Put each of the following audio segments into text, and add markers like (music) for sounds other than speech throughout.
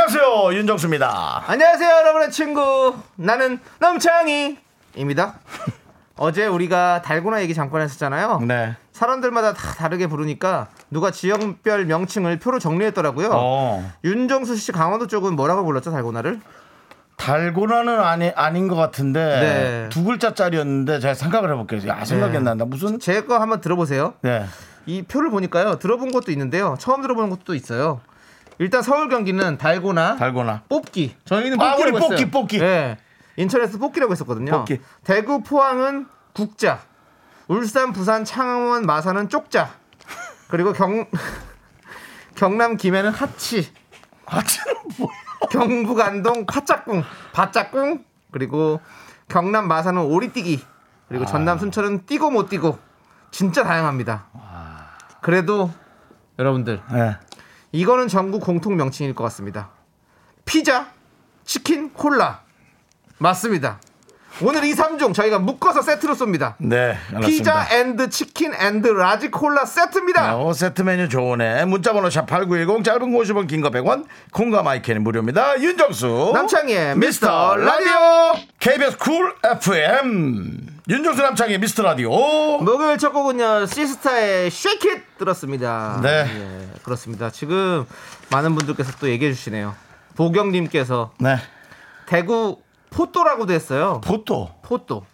안녕하세요 윤정수입니다. 안녕하세요, 여러분의 친구. 나는 남창희입니다. (laughs) 어제 우리가 달고나 얘기 잠깐 했었잖아요. 네. 사람들마다 다 다르게 부르니까 누가 지역별 명칭을 표로 정리했더라고요. 어. 윤정수 씨 강원도 쪽은 뭐라고 불렀죠, 달고나를? 달고나는 아니 아닌 것 같은데 네. 두 글자짜리였는데 제가 생각을 해볼게요. 아 생각이 네. 안 난다. 무슨 제 거 한번 들어보세요. 네. 이 표를 보니까요. 들어본 것도 있는데요. 처음 들어보는 것도 있어요. 일단 서울 경기는 달고나, 달고나. 뽑기. 저희는 아, 뽑기라고 우리 뽑기, 했어요. 뽑기. 네. 인천에서 뽑기라고 했었거든요. 뽑기. 대구, 포항은 국자. 울산, 부산, 창원, 마산은 쪽자. 그리고 경 (laughs) 경남 김해는 하치. 하치는 뭐야? 경북 안동 파짝꿍, 바짝꿍. 그리고 경남 마산은 오리뛰기. 그리고 아. 전남 순천은 뛰고 못 뛰고. 진짜 다양합니다. 그래도 여러분들 네. 이거는 전국 공통 명칭일 것 같습니다. 피자, 치킨, 콜라. 맞습니다. 오늘 이 3종 저희가 묶어서 세트로 쏩니다. 네. 알았습니다. 피자 and 치킨 and large 콜라 세트입니다. 어, 세트 메뉴 좋으네. 문자번호 샵8910 짧은 거 50원 긴 거 100원 콩과 my K는 무료입니다. 윤정수 남창희의 미스터 라디오 KBS 쿨 FM 윤정수 남창희 미스터 라디오 목요일 첫 곡은요 시스타의 Shake It 들었습니다. 네. 예, 그렇습니다. 지금 많은 분들께서 또 얘기해 주시네요. 보경님께서 네 대구 포또라고도 했어요. 포토 포또.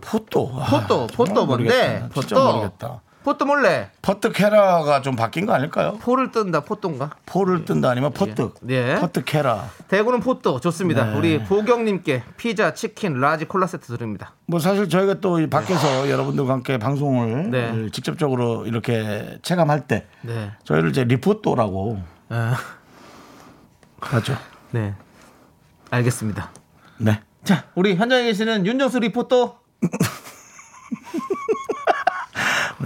포토 아, 포또, 정말 포또 뭔데? 포또. 모르겠다 포또 몰래 퍼뜩케라가 좀 바뀐 거 아닐까요? 포를 뜬다 포또인가? 포를 뜬다 아니면 퍼뜩 예. 퍼뜩케라 대구는 포또 좋습니다. 네. 우리 보경님께 피자, 치킨, large 콜라 세트 드립니다. 뭐 사실 저희가 또 이 밖에서 여러분들과 함께 방송을 네. 직접적으로 이렇게 체감할 때 네. 저희를 이제 리포또라고 아, 하죠. 네. 알겠습니다. 네. 자, 우리 현장에 계시는 윤정수 리포터. (laughs)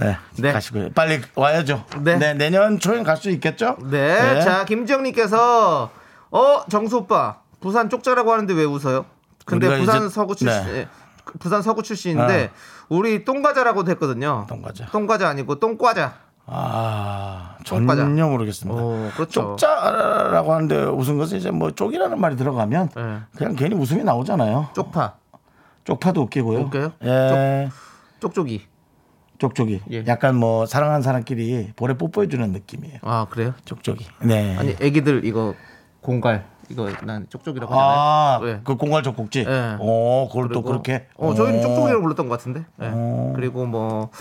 네. 네. 가시고요. 빨리 와야죠. 네. 네. 내년 초엔 갈 수 있겠죠? 네. 자, 김지영님께서 어, 정수 오빠 부산 쪽자라고 하는데 왜 웃어요? 근데 부산 이제- 서구 출신, 네. 부산 서구 출신인데 우리 똥과자라고도 했거든요. 똥과자. 똥과자 아니고 똥과자. 아, 쪽과자. 전혀 모르겠습니다. 오, 그렇죠. 쪽자라고 하는데 웃은 것은 이제 뭐 쪽이라는 말이 들어가면 네. 그냥 괜히 웃음이 나오잖아요. 쪽파, 쪽파도 웃기고요. 웃겨요? 예. 쪽쪽이. 쪽쪽이. 예. 약간 뭐 사랑하는 사람끼리 볼에 뽀뽀해 주는 느낌이에요. 아, 그래요? 쪽쪽이. 네. 아니, 애기들 이거 공갈 이거 난 쪽쪽이라고 하잖아요. 아, 네. 그 공갈 젖꼭지. 네. 오, 그걸 또 그리고- 그렇게. 어, 저희는 오. 쪽쪽이라고 불렀던 것 같은데. 예. 오. 그리고 뭐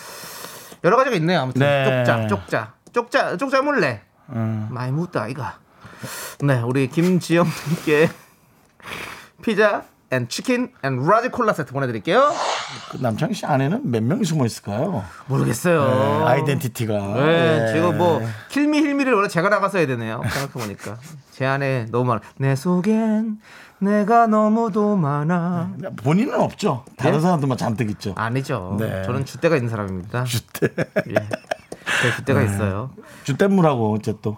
여러 가지가 있네요. 아무튼 네. 쪽자, 쪽자, 쪽자, 쪽자 몰래. 음. 많이 묵었다 아이가. 네, 우리 김지영님께 (laughs) 피자 앤 치킨 앤 라지 콜라 세트 보내드릴게요. 그 남창희 씨 안에는 몇 명이 숨어 있을까요? 모르겠어요. 네, identity가. 네, 예. 지금 뭐 킬미 힐미를 원래 제가 나가서 해야 되네요. 생각해 보니까 (laughs) 제 안에 너무 많아. 내 속엔 내가 너무도 많아. 본인은 없죠. 다른 예? 사람들만 잔뜩 있죠. 아니죠. 네. 저는 주대가 있는 사람입니다. 주대. 예. 제 주대가 있어요. 주대무라고 어째 또.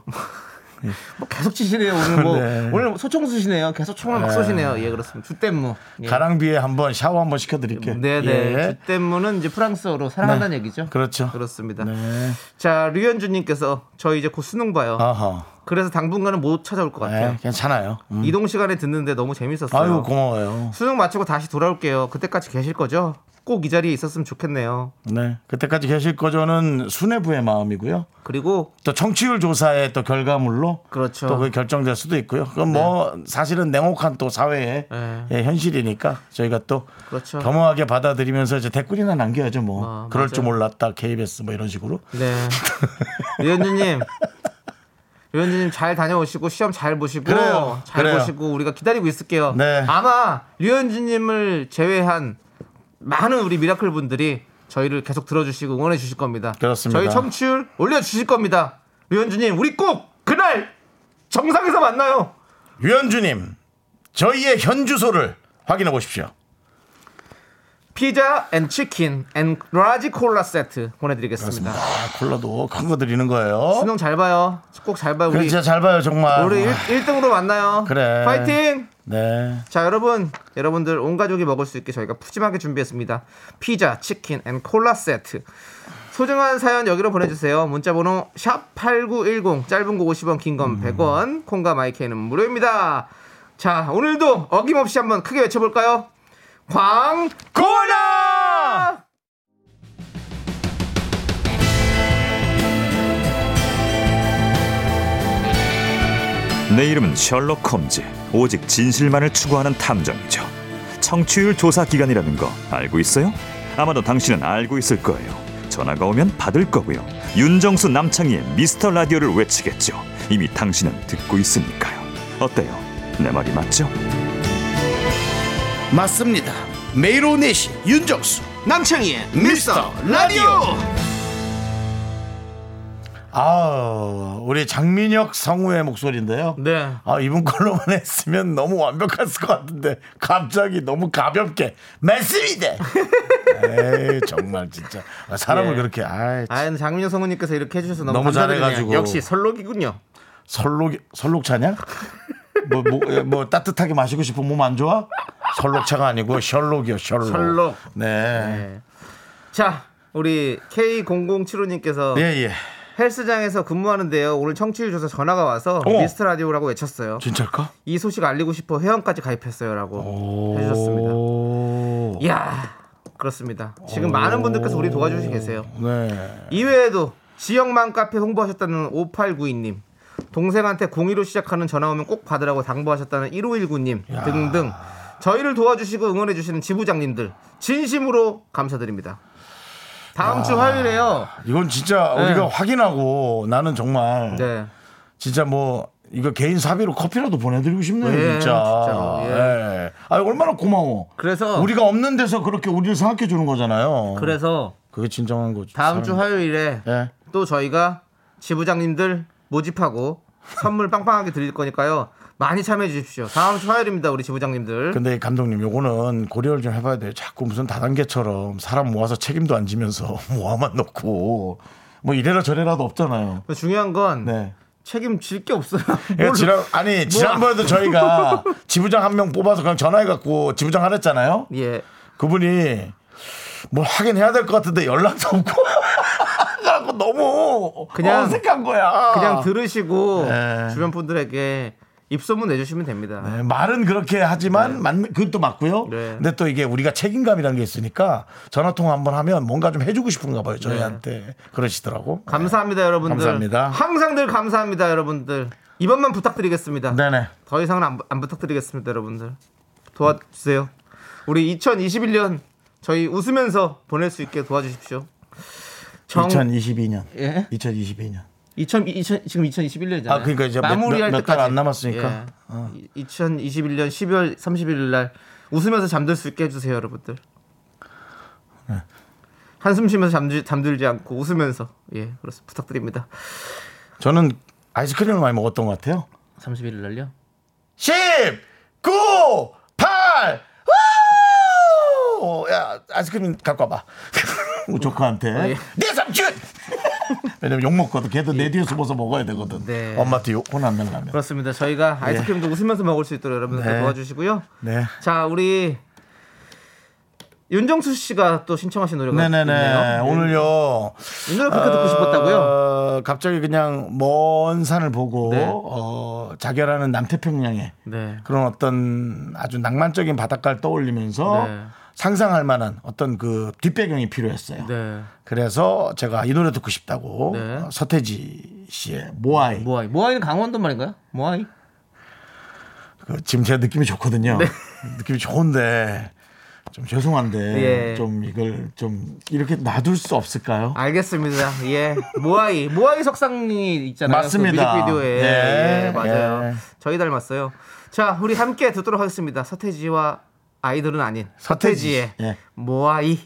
뭐 계속 치시네요 오늘 뭐 (laughs) 네. 오늘 소총 쏘시네요. 계속 총을 막 쏘시네요. 예 그렇습니다. 주댐무. 예. 가랑비에 한번 샤워 한번 시켜 드릴게요. 네 네. 예. 주댐무는 이제 프랑스어로 사랑한다는 얘기죠. 그렇죠. 그렇습니다. 네. 자 류현주 님께서 저 이제 곧 수능 봐요. 아하. 그래서 당분간은 못 찾아올 것 같아요. 네, 괜찮아요. 음. 이동 시간에 듣는데 너무 재밌었어요. 아유 고마워요. 수능 마치고 다시 돌아올게요. 그때까지 계실 거죠? 꼭 이 자리에 있었으면 좋겠네요. 네, 그때까지 계실 거죠는 수뇌부의 마음이고요. 그리고 또 청취율 조사의 또 결과물로 그렇죠. 또 그게 결정될 수도 있고요. 그건 뭐 사실은 냉혹한 또 사회의 네. 예, 현실이니까 저희가 또 그렇죠. 겸허하게 받아들이면서 이제 댓글이나 남겨야죠. 뭐 아, 그럴 맞아요. 줄 몰랐다 KBS 뭐 이런 식으로. 네. 류현주님. 류현주님 잘 다녀오시고 시험 잘 보시고 그래요. 잘 그래요. 보시고 우리가 기다리고 있을게요. 네. 아마 류현주님을 제외한 많은 우리 미라클 분들이 저희를 계속 들어주시고 응원해 주실 겁니다. 그렇습니다. 저희 청취율 올려 주실 겁니다. 류현주님 우리 꼭 그날 정상에서 만나요. 유현주님, 저희의 현 주소를 확인해 보십시오. 피자 앤 치킨 앤 large 콜라 세트 보내드리겠습니다. 아, 콜라도 큰 거 드리는 거예요. 수능 잘 봐요. 꼭 잘 봐요. 그래, 우리 진짜 잘 봐요, 정말. 우리 아, 1, 등으로 만나요. 그래. 파이팅! 네. 자 여러분 여러분들 온 가족이 먹을 수 있게 저희가 푸짐하게 준비했습니다. 피자 치킨 and 콜라 세트. 소중한 사연 여기로 보내주세요. 문자번호 샵 8910 짧은 거 50원 긴 건 100원 콩과 My K는 무료입니다. 자 오늘도 어김없이 한번 크게 외쳐볼까요? 광고라 내 이름은 셜록 홈즈. 오직 진실만을 추구하는 탐정이죠. 청취율 조사 기간이라는 거 알고 있어요? 아마도 당신은 알고 있을 거예요. 전화가 오면 받을 거고요. 윤정수 남창희의 미스터 라디오를 외치겠죠. 이미 당신은 듣고 있으니까요. 어때요? 내 말이 맞죠? 맞습니다. 매일 오후 4시 윤정수 남창희의 미스터 라디오 아 우리 장민혁 성우의 목소리인데요. 네 아 이분 걸로만 (laughs) 했으면 너무 완벽했을 것 같은데 갑자기 너무 가볍게 맞습니다. 에이 정말 진짜 아, 사람을 예. 그렇게 아이, 참. 아 장민영 성우님께서 이렇게 해주셔서 너무, 너무. 잘해가지고. 역시 설록이군요 설록 설록차냐? 뭐, 뭐, 예, 뭐 따뜻하게 마시고 싶은 몸 안 좋아? 설록차가 아니고 셜록이요 셜록. 셜록. 네. 네. 자 우리 K0075님께서 예 예. 헬스장에서 근무하는데요. 오늘 청취율 조사 전화가 와서 어. 미스터 라디오라고 외쳤어요. 진짜일까? 이 소식 알리고 싶어 회원까지 가입했어요라고 해주셨습니다. 오. 이야 그렇습니다. 지금 많은 분들께서 우리 도와주시고 계세요. 네. 이외에도 지역만 카페 홍보하셨다는 5892님, 동생한테 02로 시작하는 전화 오면 꼭 받으라고 당부하셨다는 1519님 등등 저희를 도와주시고 응원해주시는 지부장님들 진심으로 감사드립니다. 다음 주 화요일에요. 이건 진짜 네. 우리가 확인하고 나는 정말 네. 진짜 뭐 이거 개인 사비로 커피라도 보내드리고 싶네요 예, 진짜. 예. 예. 아 얼마나 고마워. 그래서 우리가 없는 데서 그렇게 우리를 생각해 주는 거잖아요. 그래서 그게 진정한 거죠. 다음 주 사람. 화요일에 예. 또 저희가 지부장님들 모집하고 선물 빵빵하게 드릴 거니까요. 많이 참여해 주십시오. 다음 주 화요일입니다. 우리 지부장님들. 근데 감독님 요거는 고려를 좀 해봐야 돼요. 자꾸 무슨 다단계처럼 사람 모아서 책임도 안 지면서 (laughs) 모아만 놓고 뭐 이래라 저래라도 없잖아요. 중요한 건 네. 책임질 게 없어요. (laughs) 그러니까 뭘- 지난 아니 지난번에도 저희가 (laughs) 지부장 한 명 뽑아서 그냥 전화해갖고 지부장 하랬잖아요. 예. 그분이 뭘 하긴 해야 될 것 같은데 연락도 없고 너무 그냥- 어색한 거야. 그냥 들으시고 네. 주변 분들에게 입소문 내주시면 됩니다. 네, 말은 그렇게 하지만 맞, 그것도 맞고요. 네. 근데 또 이게 우리가 책임감이라는 게 있으니까 전화 통화 한번 하면 뭔가 좀 해주고 싶은가 봐요. 저희한테 그러시더라고. 감사합니다, 여러분들. 감사합니다. 항상 늘 감사합니다, 여러분들. 이번만 부탁드리겠습니다. 네네. 더 이상은 안, 안 부탁드리겠습니다, 여러분들. 도와주세요. 우리 2021년 저희 웃으면서 보낼 수 있게 도와주십시오. 정 2022년. 예? 2022년. 2000, 2000 지금 2021년이잖아요. 아, 그러니까 이제 몇- 마무리할 몇- 때까지 안 남았으니까. 예. 어. 2021년 12월 31일 날 웃으면서 잠들 수 있게 해주세요, 여러분들. 네. 한숨 쉬면서 잠들, 잠들지 않고 웃으면서 예, 그렇습니다. 부탁드립니다. 저는 아이스크림을 많이 먹었던 것 같아요. 31일 날요. 10, 9, 8, 우! 야, 아이스크림 갖고 와봐. (laughs) 조카한테. 예. 내 삼촌! 왜냐면 욕 먹거든. 걔도 내 뒤에 숨어서 먹어야 되거든. 네. 엄마한테 혼안 내려면. 그렇습니다. 저희가 아이스크림도 웃으면서 먹을 수 있도록 여러분들 네. 도와주시고요. 네. 자, 우리 윤정수 씨가 또 신청하신 노래가 네네네. 있네요. 오늘요. 이 노래 그렇게 듣고 싶었다고요? 어, 갑자기 그냥 먼 산을 보고 네. 어, 자결하는 남태평양에 네. 그런 어떤 아주 낭만적인 바닷가를 떠올리면서 네. 상상할 만한 어떤 그 뒷배경이 필요했어요. 네. 그래서 제가 이 노래 듣고 싶다고 네. 어, 서태지 씨의 모아이. 모아이. 모아이는 강원도 말인가요? 모아이? 그 지금 제 느낌이 좋거든요. 네. (laughs) 느낌이 좋은데 좀 죄송한데 예. 좀 이걸 좀 이렇게 놔둘 수 없을까요? 알겠습니다. 예. 모아이. 모아이 석상이 있잖아요. 맞습니다. 그 뮤직비디오에. 예, 예, 맞아요. 예. 저희 닮았어요. 자, 우리 함께 듣도록 하겠습니다. 서태지와 아이들은 아닌 서태지의 네. 모아이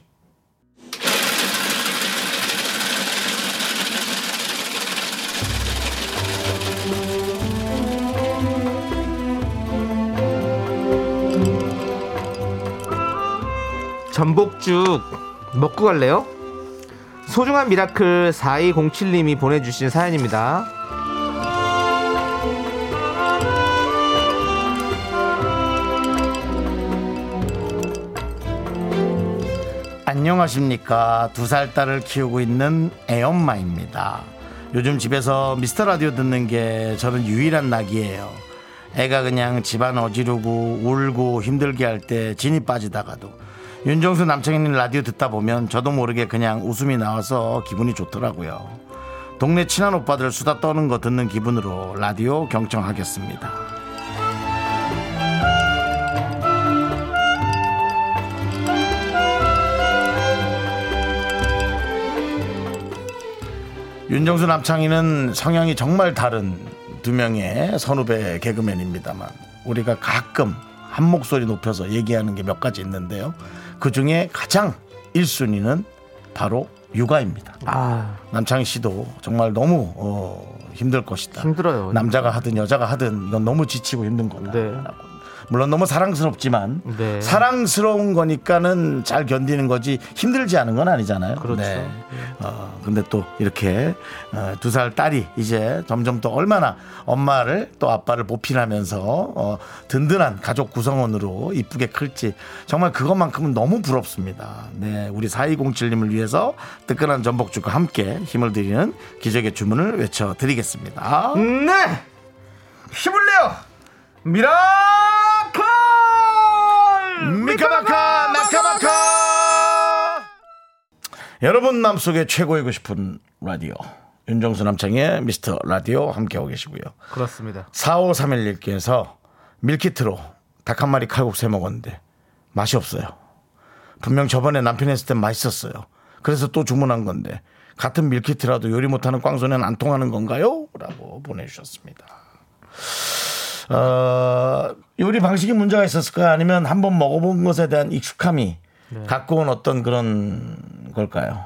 전복죽 먹고 갈래요? 소중한 미라클 4207님이 보내주신 사연입니다. 안녕하십니까. 두 살 딸을 키우고 있는 애엄마입니다. 요즘 집에서 미스터 라디오 듣는 게 저는 유일한 낙이에요. 애가 그냥 집안 어지르고 울고 힘들게 할 때 진이 빠지다가도 윤정수 남창희님 라디오 듣다 보면 저도 모르게 그냥 웃음이 나와서 기분이 좋더라고요. 동네 친한 오빠들 수다 떠는 거 듣는 기분으로 라디오 경청하겠습니다. 윤정수 남창희는 성향이 정말 다른 두 명의 선후배 개그맨입니다만 우리가 가끔 한 목소리 높여서 얘기하는 게 몇 가지 있는데요. 그 중에 가장 1순위는 바로 육아입니다. 아, 남창희 씨도 정말 너무 어, 힘들 것이다. 힘들어요. 남자가 하든 여자가 하든 이건 너무 지치고 힘든 거다. 네. 물론 너무 사랑스럽지만 네. 사랑스러운 거니까는 잘 견디는 거지 힘들지 않은 건 아니잖아요. 그렇죠. 어, 근데 또 이렇게 어, 두살 딸이 이제 점점 또 얼마나 엄마를 또 아빠를 보필하면서 어, 든든한 가족 구성원으로 이쁘게 클지 정말 그것만큼은 너무 부럽습니다. 네, 우리 4207님을 위해서 뜨끈한 전복죽과 함께 힘을 드리는 기적의 주문을 외쳐드리겠습니다. 네! 힘을 내요! 미라클! 미카마카 나카마카! 여러분 마음속에 최고이고 싶은 라디오. 윤정수 남창의 미스터 라디오 함께하고 계시고요. 그렇습니다. 4531님께서 밀키트로 닭 한 마리 칼국수 해 먹었는데 맛이 없어요. 분명 저번에 남편이 했을 땐 맛있었어요. 그래서 또 주문한 건데 같은 밀키트라도 요리 못하는 꽝손에는 안 통하는 건가요? 라고 보내주셨습니다. 어, 요리 방식이 문제가 있었을까요? 아니면 한번 먹어본 것에 대한 익숙함이 갖고 온 어떤 그런 걸까요?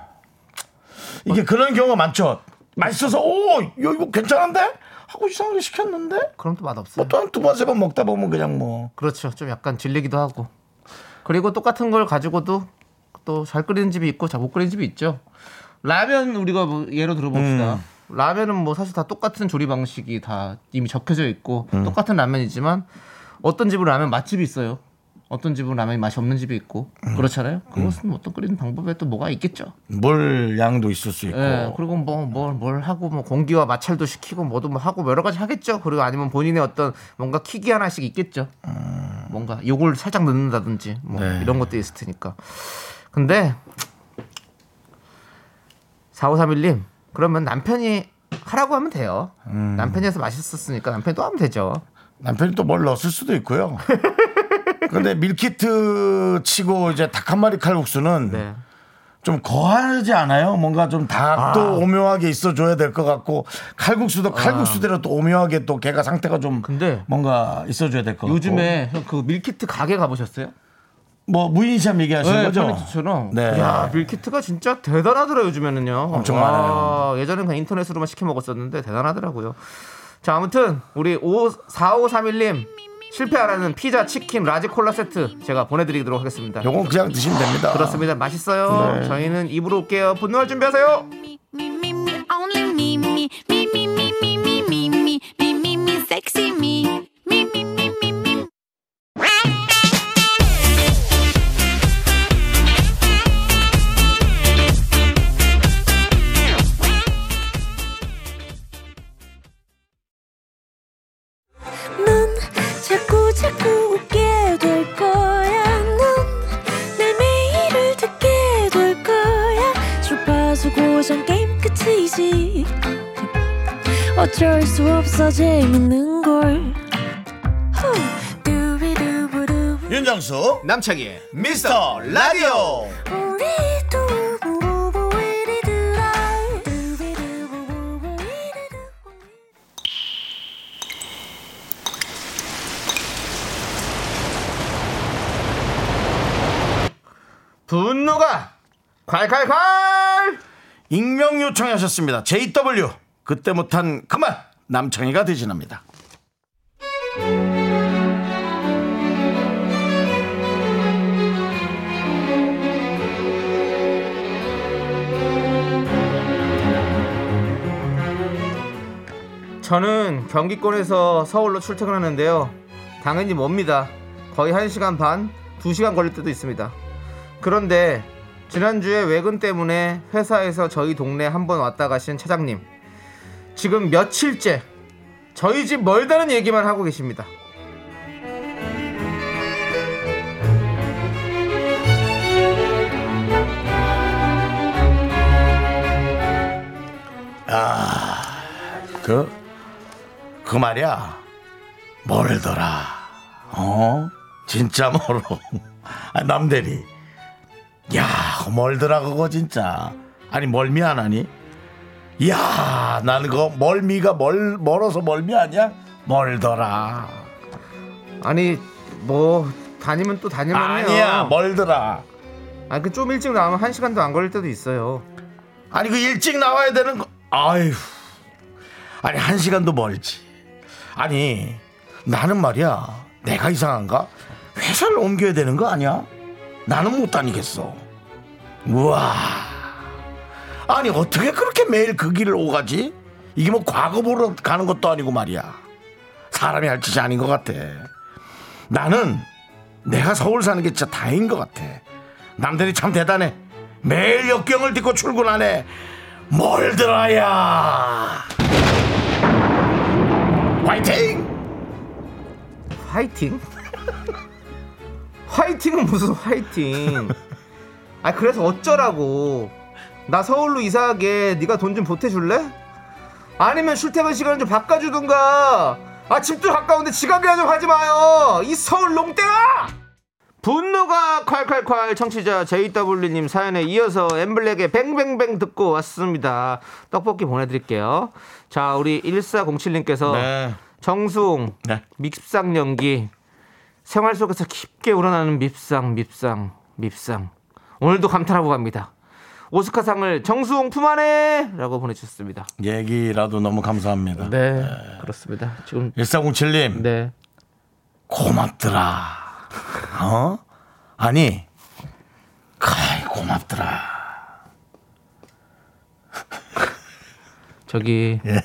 이게 그런 경우가 많죠. 맛있어서 오 이거 괜찮은데 하고 이상하게 시켰는데 그럼 또 맛없어요. 또한두번 세 번 먹다 보면 그냥 뭐 그렇죠. 좀 약간 질리기도 하고. 그리고 똑같은 걸 가지고도 또 잘 끓이는 집이 있고 잘 못 끓이는 집이 있죠. 라면 우리가 뭐 예로 들어봅시다. 음. 라면은 뭐 사실 다 똑같은 조리 방식이 다 이미 적혀져 있고 음. 똑같은 라면이지만 어떤 집은 라면 맛집이 있어요. 어떤 집은 라면이 맛이 없는 집이 있고 음. 그렇잖아요. 그것은 어떤 끓이는 방법에 또 뭐가 있겠죠. 물 양도 있을 수 있고 예, 그리고 뭐 뭘 뭘 하고 뭐 공기와 마찰도 시키고 뭐도 뭐 하고 여러 가지 하겠죠. 그리고 아니면 본인의 어떤 뭔가 킥이 하나씩 있겠죠. 뭔가 요걸 살짝 넣는다든지 뭐 네. 이런 것도 있을 테니까. 근데 4531님 그러면 남편이 하라고 하면 돼요. 남편이 해서 맛있었으니까 남편이 또 하면 되죠. 남편이 또 뭘 넣었을 수도 있고요. (laughs) 근데 meal kit 치고 이제 닭 한 마리 칼국수는 네. 좀 거하지 않아요? 뭔가 좀 닭도 오묘하게 있어줘야 될 것 같고 칼국수도 칼국수대로 또 오묘하게 또 걔가 상태가 좀 근데 뭔가 있어줘야 될 것 같고 요즘에 형그 meal kit 가게 가보셨어요? 뭐 무인시험 얘기하시는 네, 거죠? 편의점처럼. 네. 야 meal kit가 진짜 대단하더라 요즘에는요. 엄청 와, 많아요. 예전엔 그냥 인터넷으로만 시켜 먹었었는데 대단하더라고요. 자 아무튼 우리 5 4531님 실패 안 하는 피자 치킨 large 콜라 세트 제가 보내드리도록 하겠습니다. 요건 그냥 드시면 됩니다. 그렇습니다. 맛있어요. 네. 저희는 2부로 올게요. 분노할 준비하세요. 남창희의 미스터 라디오. 분노가 콸콸콸. 익명 요청하셨습니다. JW 그때 못한 그만 남창희가 대신합니다. 저는 경기권에서 서울로 출퇴근하는데요. 당연히 멉니다. 거의 1시간 반, 2시간 걸릴 때도 있습니다. 그런데 지난주에 외근 때문에 회사에서 저희 동네 한번 왔다 가신 차장님. 지금 며칠째 저희 집 멀다는 얘기만 하고 계십니다. 그, 그 말이야. 멀더라. 어? 진짜 멀어. (laughs) 아, 남대리. 야, 멀더라, 그거 진짜. 아니, 멀미 안 하니? 야, 나는 그거 멀미가 멀, 멀어서 멀미 아니야? 멀더라. 아니 뭐 다니면 또 해요. 아니야, 멀더라. 아, 그좀 일찍 나오면 1시간도 안 걸릴 때도 있어요. 아니, 그 일찍 나와야 되는 거. 아휴. 아니, 한 시간도 멀지. 아니, 나는 말이야. 내가 이상한가? 회사를 옮겨야 되는 거 아니야? 나는 못 다니겠어. 우와. 아니, 어떻게 그렇게 매일 그 길을 오가지? 이게 뭐 과거 보러 가는 것도 아니고 말이야. 사람이 할 짓이 아닌 것 같아. 나는 내가 서울 사는 게 진짜 다행인 것 같아. 남들이 참 대단해. 매일 역경을 딛고 출근하네. 멀더라야. 화이팅! 화이팅? 화이팅은 무슨 화이팅? (laughs) 아 그래서 어쩌라고? 나 서울로 이사하게 네가 돈 좀 보태줄래? 아니면 출퇴근 시간을 좀 바꿔주든가. 아 집도 가까운데 지각이나 좀 하지 마요. 이 서울 농땡아! 분노가 콸콸콸 청취자 JW님 사연에 이어서 엠블랙의 뱅뱅뱅 듣고 왔습니다. 떡볶이 보내드릴게요. 자 우리 1407님께서 네. 정수홍 네. 밉상 연기 생활 속에서 깊게 우러나는 밉상 밉상 밉상 오늘도 감탄하고 갑니다 오스카상을 정수홍 품 안에 라고 보내주셨습니다 얘기라도 너무 감사합니다. 네 그렇습니다 지금 1407님, 네 고맙더라. 어? 아니, 카이, 고맙더라. 저기 예.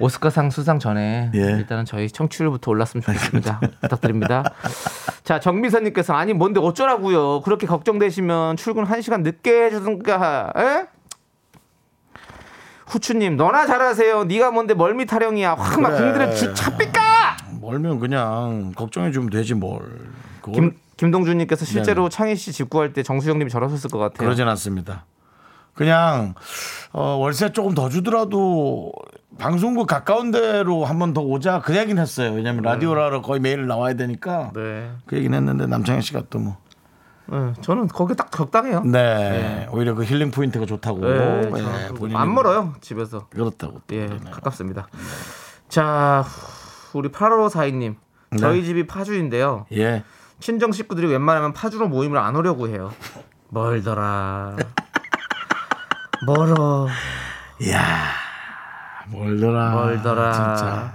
오스카상 수상 전에 예. 일단은 저희 청취율부터 올랐으면 좋겠습니다 부탁드립니다 자 정미선님께서 아니 뭔데 어쩌라고요 그렇게 걱정되시면 출근 1 시간 늦게 해주든가 에? 후추님 너나 잘하세요 네가 뭔데 멀미 타령이야 확막 그래. 공들여 주 차삐까 멀면 그냥 걱정해 주면 되지 뭘. 그걸 김, 김동준님께서 실제로 창희 씨집 구할 때 정수영님이 저러셨을 것 같아요 그러진 않습니다. 그냥 어, 월세 조금 더 주더라도 방송국 가까운 데로 한 번 더 오자 그 얘기는 했어요. 왜냐면 라디오라로 거의 매일 나와야 되니까 네. 그 얘기는 했는데 남창희 씨가 또 뭐. 네, 저는 거기 딱 적당해요 네, 오히려 그 힐링 포인트가 좋다고. 네, 예, 저 본인이 안 멀어요 집에서 그렇다고. 또예 그러네요. 가깝습니다 자 우리 8542님 저희 집이 파주인데요 예. 친정 식구들이 웬만하면 파주로 모임을 안 오려고 해요 멀더라 멀어 이야, 멀더라. 멀더라 진짜.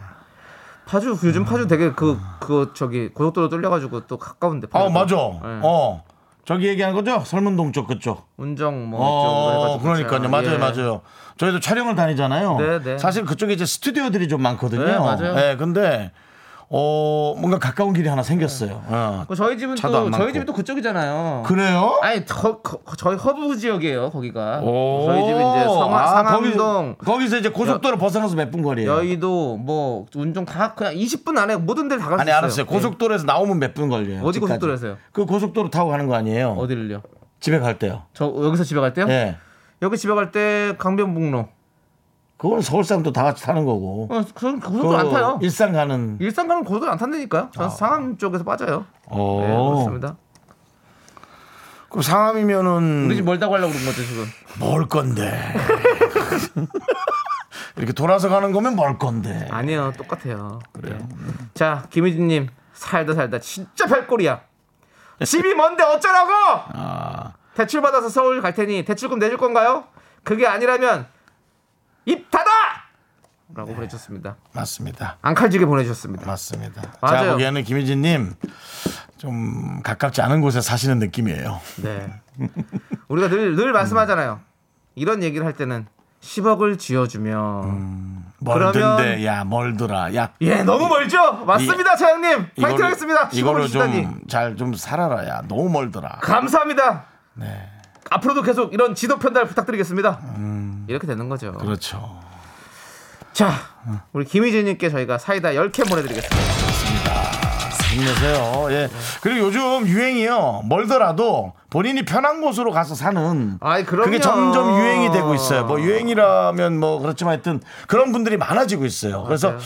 파주 요즘 파주 되게 그그 저기 고속도로 뚫려가지고 또 가까운데 어, 파주도. 맞아. 네. 어. 저기 얘기한 거죠? 설문동 쪽 그쪽. 운정 뭐 어, 그러니까요. 해가지고 맞아요, 예. 맞아요. 저희도 촬영을 다니잖아요. 네, 네. 사실 그쪽에 이제 스튜디오들이 좀 많거든요. 네, 맞아요. 네, 근데 어, 뭔가 가까운 길이 하나 생겼어요. 어. 그 저희 집은 차도 안또 많고. 저희 집이 또 그쪽이잖아요. 그래요? 아니 저, 거- 저희 허브 지역이에요 거기가. 오. 저희 집이 이제 성화, 아, 상암동, 거기, 거기서 이제 고속도로 벗어나서 몇 분 거리예요? 여의도 뭐 운정 다 그냥 20분 안에 모든 데를 다갈수 아니 있어요. 알았어요. 고속도로에서 나오면 몇 분 걸려요? 어디 집까지? 고속도로에서요? 그 고속도로 타고 가는 거 아니에요? 예. 어디를요? 집에 갈 때요. 저 여기서 집에 갈 때요? 예. 여기 집에 갈 때 강변북로. 그거는 서울 사람도 다 같이 타는 거고. 어, 그건 고속도로 안 타요. 일산 가는. 일산 가는 고속도로 안 탄다니까요. 전 상암 쪽에서 빠져요. 어. 네, 그렇습니다. 그럼 상암이면은 우리 집 멀다고 하려고 그런 거죠 지금. 멀 건데. (laughs) 이렇게 돌아서 가는 거면 멀 건데. 아니요, 똑같아요. 그래요. 자, 김희진님 살다 살다 진짜 별꼴이야. 집이 뭔데 어쩌라고? 아, 대출 받아서 서울 갈 테니 대출금 내줄 건가요? 그게 아니라면 입 닫아! 라고 보내주셨습니다. 맞습니다. 앙칼지게 보내주셨습니다. 맞습니다. 맞아요. 제가 보기에는 김희진님 좀 가깝지 않은 곳에 사시는 느낌이에요. 네. 우리가 늘, 늘 말씀하잖아요. 이런 얘기를 할 때는 10억을 쥐어주면 멀던데 그러면- 야 멀더라 야예 너무 멀죠? 맞습니다, 차장님. 파이팅 하겠습니다. 10억을 이거를 주다니. 좀잘좀 살아라 야 너무 멀더라 감사합니다. 네 앞으로도 계속 이런 지도 편달 부탁드리겠습니다. 이렇게 되는 거죠. 음. 그렇죠 자, 우리 김희진님께 저희가 사이다 10개 보내드리겠습니다. 힘내세요 예 그리고 요즘 유행이요 멀더라도 본인이 편한 곳으로 가서 사는 아이, 그럼요. 그게 점점 유행이 되고 있어요 뭐 유행이라면 뭐 그렇지만 하여튼 그런 분들이 많아지고 있어요 그래서 맞아요.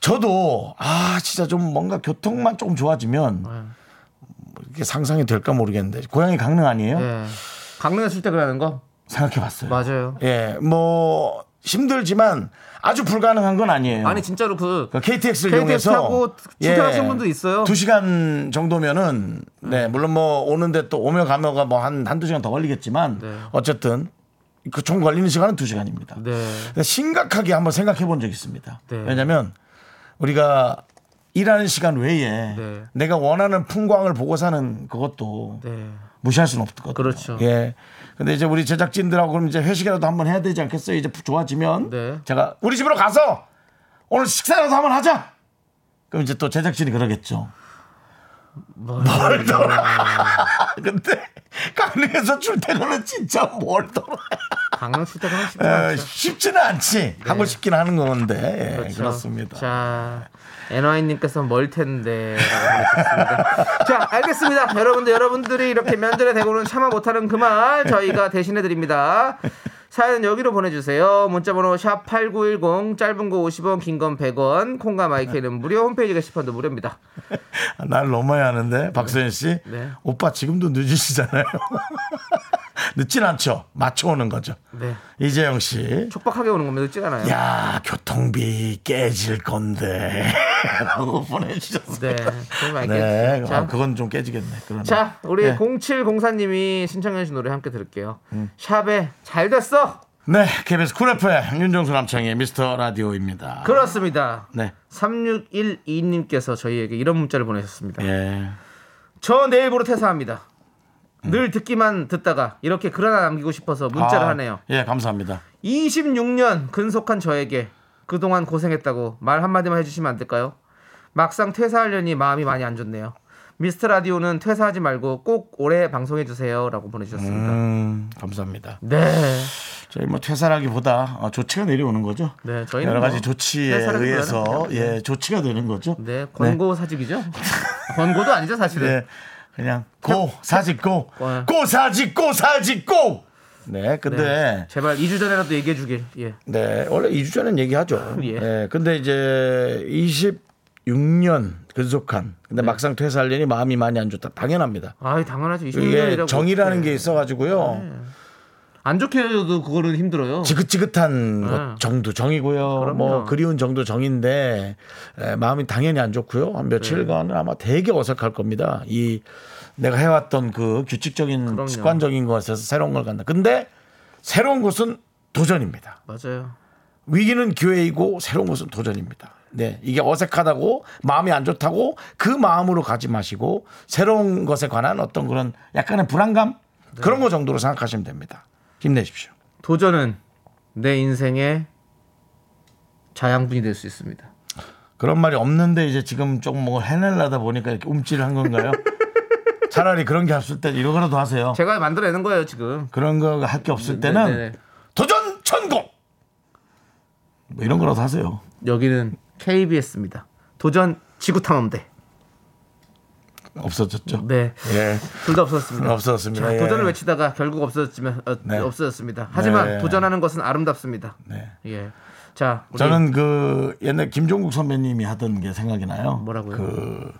저도 아 진짜 좀 뭔가 교통만 조금 좋아지면 네. 뭐 이게 상상이 될까 모르겠는데 고향이 강릉 아니에요? 예. 강릉에 출퇴근하는 거 생각해봤어요. 맞아요. 예, 뭐 힘들지만 아주 불가능한 건 아니에요. 아니 진짜로 그그 KTX를 KTX 이용해서 타고 출퇴근하시는 분도 있어요. 두 시간 정도면은 네 물론 뭐 오는데 또 오며 가며가 뭐 한 한두 시간 더 걸리겠지만 네. 어쨌든 그 총 걸리는 시간은 두 시간입니다. 네. 근데 심각하게 한번 생각해 본 적이 있습니다. 네. 왜냐하면 우리가 일하는 시간 외에 네. 내가 원하는 풍광을 보고 사는 그것도 네. 무시할 수는 없거든요. 그렇죠. 예. 근데 이제 우리 제작진들하고 그럼 이제 회식이라도 한번 해야 되지 않겠어요? 이제 좋아지면 네. 제가 우리 집으로 가서 오늘 식사라도 한번 하자. 그럼 이제 또 제작진이 그러겠죠. 멀더라. (laughs) 근데 강릉에서 출퇴근은 진짜 멀더라. 강릉 출퇴근은 쉽지 에, 않죠. 쉽지는 않지. 하고 싶긴 하는 건데 예, 그렇죠. 그렇습니다. 자, NY님께서 멀 텐데. 자, 알겠습니다. 여러분들, 여러분들이 이렇게 면전에 대고는 참아 못하는 그말 저희가 대신해 드립니다. 사연 여기로 보내주세요. 문자번호 샵 8910, 짧은 거 50원, 긴 건 100원, 콩과 마이크는 무료, 홈페이지 게시판도 무료입니다. 날 너무 많이 하는데 박서연 씨 네. 오빠 지금도 늦으시잖아요. (laughs) 늦진 않죠. 맞춰오는 거죠. 네. 이재영 씨. 촉박하게 오는 겁니다. 늦지 않아요. 야 교통비 깨질 건데 (laughs) 라고 보내주셨어요. 네. 그럼 알겠 네, 자, 아, 그건 좀 깨지겠네. 그러나. 자, 우리 네. 0704님이 신청해주신 노래 함께 들을게요. 음. 샵의 잘 됐어! 네, KBS Cool FM 윤정수 남창희 미스터 라디오입니다. 그렇습니다. 네, 3612님께서 저희에게 이런 문자를 보내셨습니다. 예, 저 내일부로 퇴사합니다. 늘 듣기만 듣다가 이렇게 글 하나 남기고 싶어서 문자를 아, 하네요. 예, 감사합니다. 26년 근속한 저에게 그동안 고생했다고 말 한마디만 해주시면 안 될까요? 막상 퇴사하려니 마음이 많이 안 좋네요. 미스터 라디오는 퇴사하지 말고 꼭 오래 방송해 주세요라고 보내주셨습니다. 음, 감사합니다. 네, 저희 뭐 퇴사라기보다 어, 조치가 내려오는 거죠. 네, 저희는 여러 가지 뭐 조치에 의해서 그냥, 네. 예, 조치가 되는 거죠. 네, 권고 사직이죠. 권고도 아니죠 사실은. 네, 그냥 고 사직 고, 와. 고 사직 고 사직 고. 네, 근데 네. 제발 2주 전에라도 얘기해 주길. 예. 네, 원래 2주 전엔 얘기하죠. (laughs) 예. 예. 근데 이제 26년 근속한. 근데 막상 퇴사하려니 마음이 많이 안 좋다. 당연합니다. 아, 당연하죠. 이게 26년이라고. 정이라는 게 있어 가지고요. 안 좋게 해도 그거는 힘들어요. 지긋지긋한 네. 것 정도 정이고요. 그럼요. 뭐 그리운 정도 정인데 에, 마음이 당연히 안 좋고요. 한 며칠간은 아마 되게 어색할 겁니다. 이 내가 해왔던 그 규칙적인 그럼요. 습관적인 것에서 새로운 걸 간다. 근데 새로운 것은 도전입니다. 맞아요. 위기는 기회이고 새로운 것은 도전입니다. 네, 이게 어색하다고 마음이 안 좋다고 그 마음으로 가지 마시고 새로운 것에 관한 어떤 그런 약간의 불안감 그런 거 정도로 생각하시면 됩니다. 힘내십시오. 도전은 내 인생의 자양분이 될 수 있습니다. 그런 말이 없는데 이제 지금 조금 뭐 해내려다 보니까 이렇게 움찔을 한 건가요? (laughs) 차라리 그런 게 없을 때 이거라도 하세요. 제가 만들어내는 거예요 지금. 그런 거 할 게 없을 네, 때는 네, 네. 도전 천국 뭐 이런 거라도 하세요. 여기는 KBS입니다. 도전 지구탐험대. 없어졌죠? 네, 예, 둘 다 없어졌습니다. 없어졌습니다. 자, 예. 도전을 외치다가 결국 없어졌지만 어, 네. 없어졌습니다. 하지만 네. 도전하는 것은 아름답습니다. 네. 예. 자, 저는 그 옛날 김종국 선배님이 하던 게 생각이 나요. 뭐라고요? 그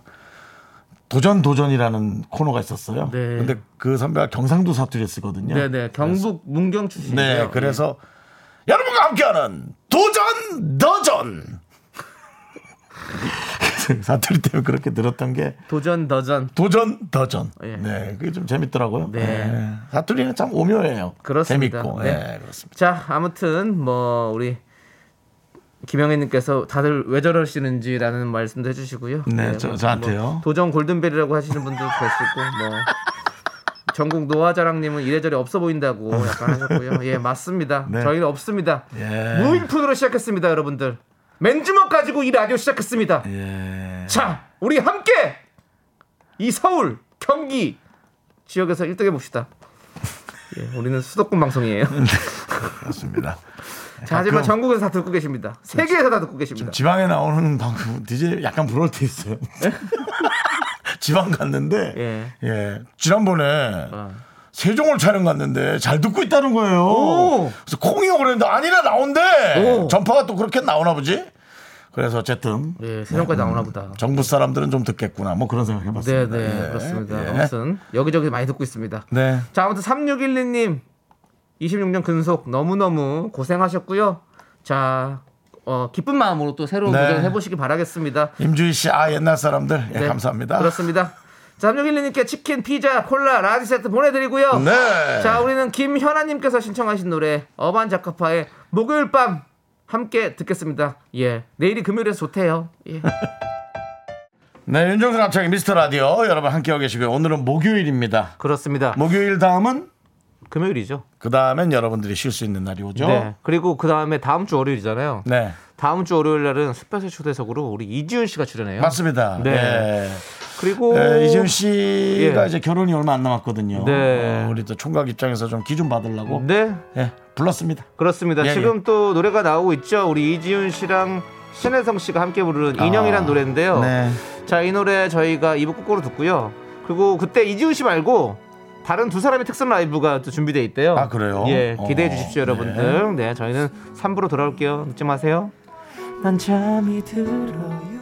도전 도전이라는 코너가 있었어요. 네. 근데 그 선배가 경상도 사투리 쓰거든요. 네 네 경북 문경 출신이에요. 네, 그래서 여러분과 함께하는 도전 도전 (laughs) 사투리 때문에 그렇게 들었던 게 예. 도전 더전 도전 도전. 예. 네, 그게 좀 재밌더라고요. 네. 네. 사투리는 참 오묘해요. 그렇습니다. 재밌고. 네. 네, 그렇습니다. 자, 아무튼 뭐 우리 김영애님께서 다들 왜 저러시는지라는 말씀도 해주시고요. 네, 저- 저한테요. 뭐 도전 골든벨이라고 하시는 분도 계시고 뭐 (laughs) 전국 노화자랑님은 이래저래 없어 보인다고 약간 하셨고요. 예, 맞습니다. 네. 저희는 없습니다. 예. 무인푼으로 시작했습니다, 여러분들. 맨주먹 가지고 이 라디오 시작했습니다. 예. 자, 우리 함께 이 서울, 경기 지역에서 1등 해봅시다. 예, 우리는 수도권 방송이에요. 그렇습니다. (laughs) 자, 하지만 전국에서 다 듣고 계십니다. 세계에서 다 듣고 계십니다. 지방에 나오는 방송 DJ 약간 부러울 때 있어요. (laughs) 지방 갔는데 예. 예. 지난번에 어. 세종을 촬영 갔는데 잘 듣고 있다는 거예요. 오. 그래서 콩이요 그랬는데 아니라 나온대. 오. 전파가 또 그렇게 나오나 보지. 그래서 어쨌든 예, 세종까지 나오나 보다. 정부 사람들은 좀 듣겠구나. 뭐 그런 생각 네, 해봤습니다. 네, 예. 그렇습니다. 예. 아무튼 여기저기 많이 듣고 있습니다. 네. 자, 아무튼 3612님 26년 근속 너무너무 고생하셨고요. 자, 어, 기쁜 마음으로 또 새로운 네. 도전 해보시기 바라겠습니다. 임주희 씨, 아 옛날 사람들, 예, 네, 감사합니다. 그렇습니다. 자, 3612님께 치킨, 피자, 콜라, large 세트 보내드리고요. 네. 자, 우리는 김현아님께서 신청하신 노래 어반 자카파의 목요일 밤 함께 듣겠습니다. 예, 내일이 금요일이라서 좋대요. 예. (laughs) 네, 윤정수 남창희 미스터 라디오 여러분 함께하고 계시고요. 오늘은 목요일입니다. 그렇습니다. 목요일 다음은 금요일이죠. 그 다음엔 여러분들이 쉴 수 있는 날이 오죠. 네. 그리고 그 다음에 다음 주 월요일이잖아요. 네, 다음 주 월요일 날은 special 초대석으로 우리 이지훈 씨가 출연해요. 맞습니다. 네. 네. 그리고 네, 이지훈 씨가 예. 이제 결혼이 얼마 안 남았거든요. 네. 어, 우리 또 총각 입장에서 좀 기운 받으려고 네, 예, 불렀습니다. 그렇습니다. 예, 지금 또 노래가 나오고 있죠. 우리 이지훈 씨랑 신혜성 씨가 함께 부르는 아, 인형이란 노래인데요. 네. 자, 이 노래 저희가 2부 끝으로 듣고요. 그리고 그때 이지훈 씨 말고 다른 두 사람의 특선 라이브가 또 준비돼 있대요. 아, 그래요? 예, 기대해 어, 주십시오, 여러분들. 네. 저희는 3부로 돌아올게요. 늦지 마세요. 난 잠이 들어요.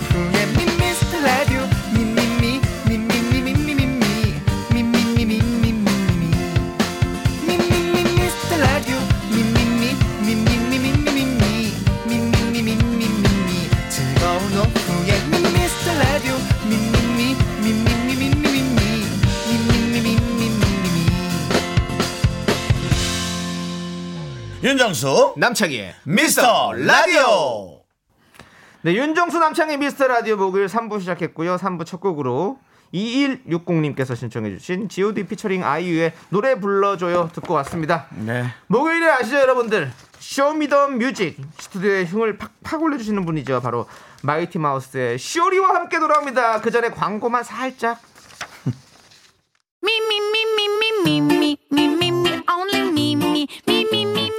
윤정수 남창희의 미스터 라디오. 네, 윤정수 남창희 미스터 라디오 목요일 3부 시작했고요. 3부 첫 곡으로 2160님께서 신청해주신 GOD featuring 아이유의 노래 불러줘요 듣고 왔습니다. 네. 목요일에 아시죠 여러분들? Show Me The Music 스튜디오에 흥을 팍팍 올려주시는 분이죠. 바로 마이티 마우스의 쇼리와 함께 돌아옵니다. 그 전에 광고만 살짝.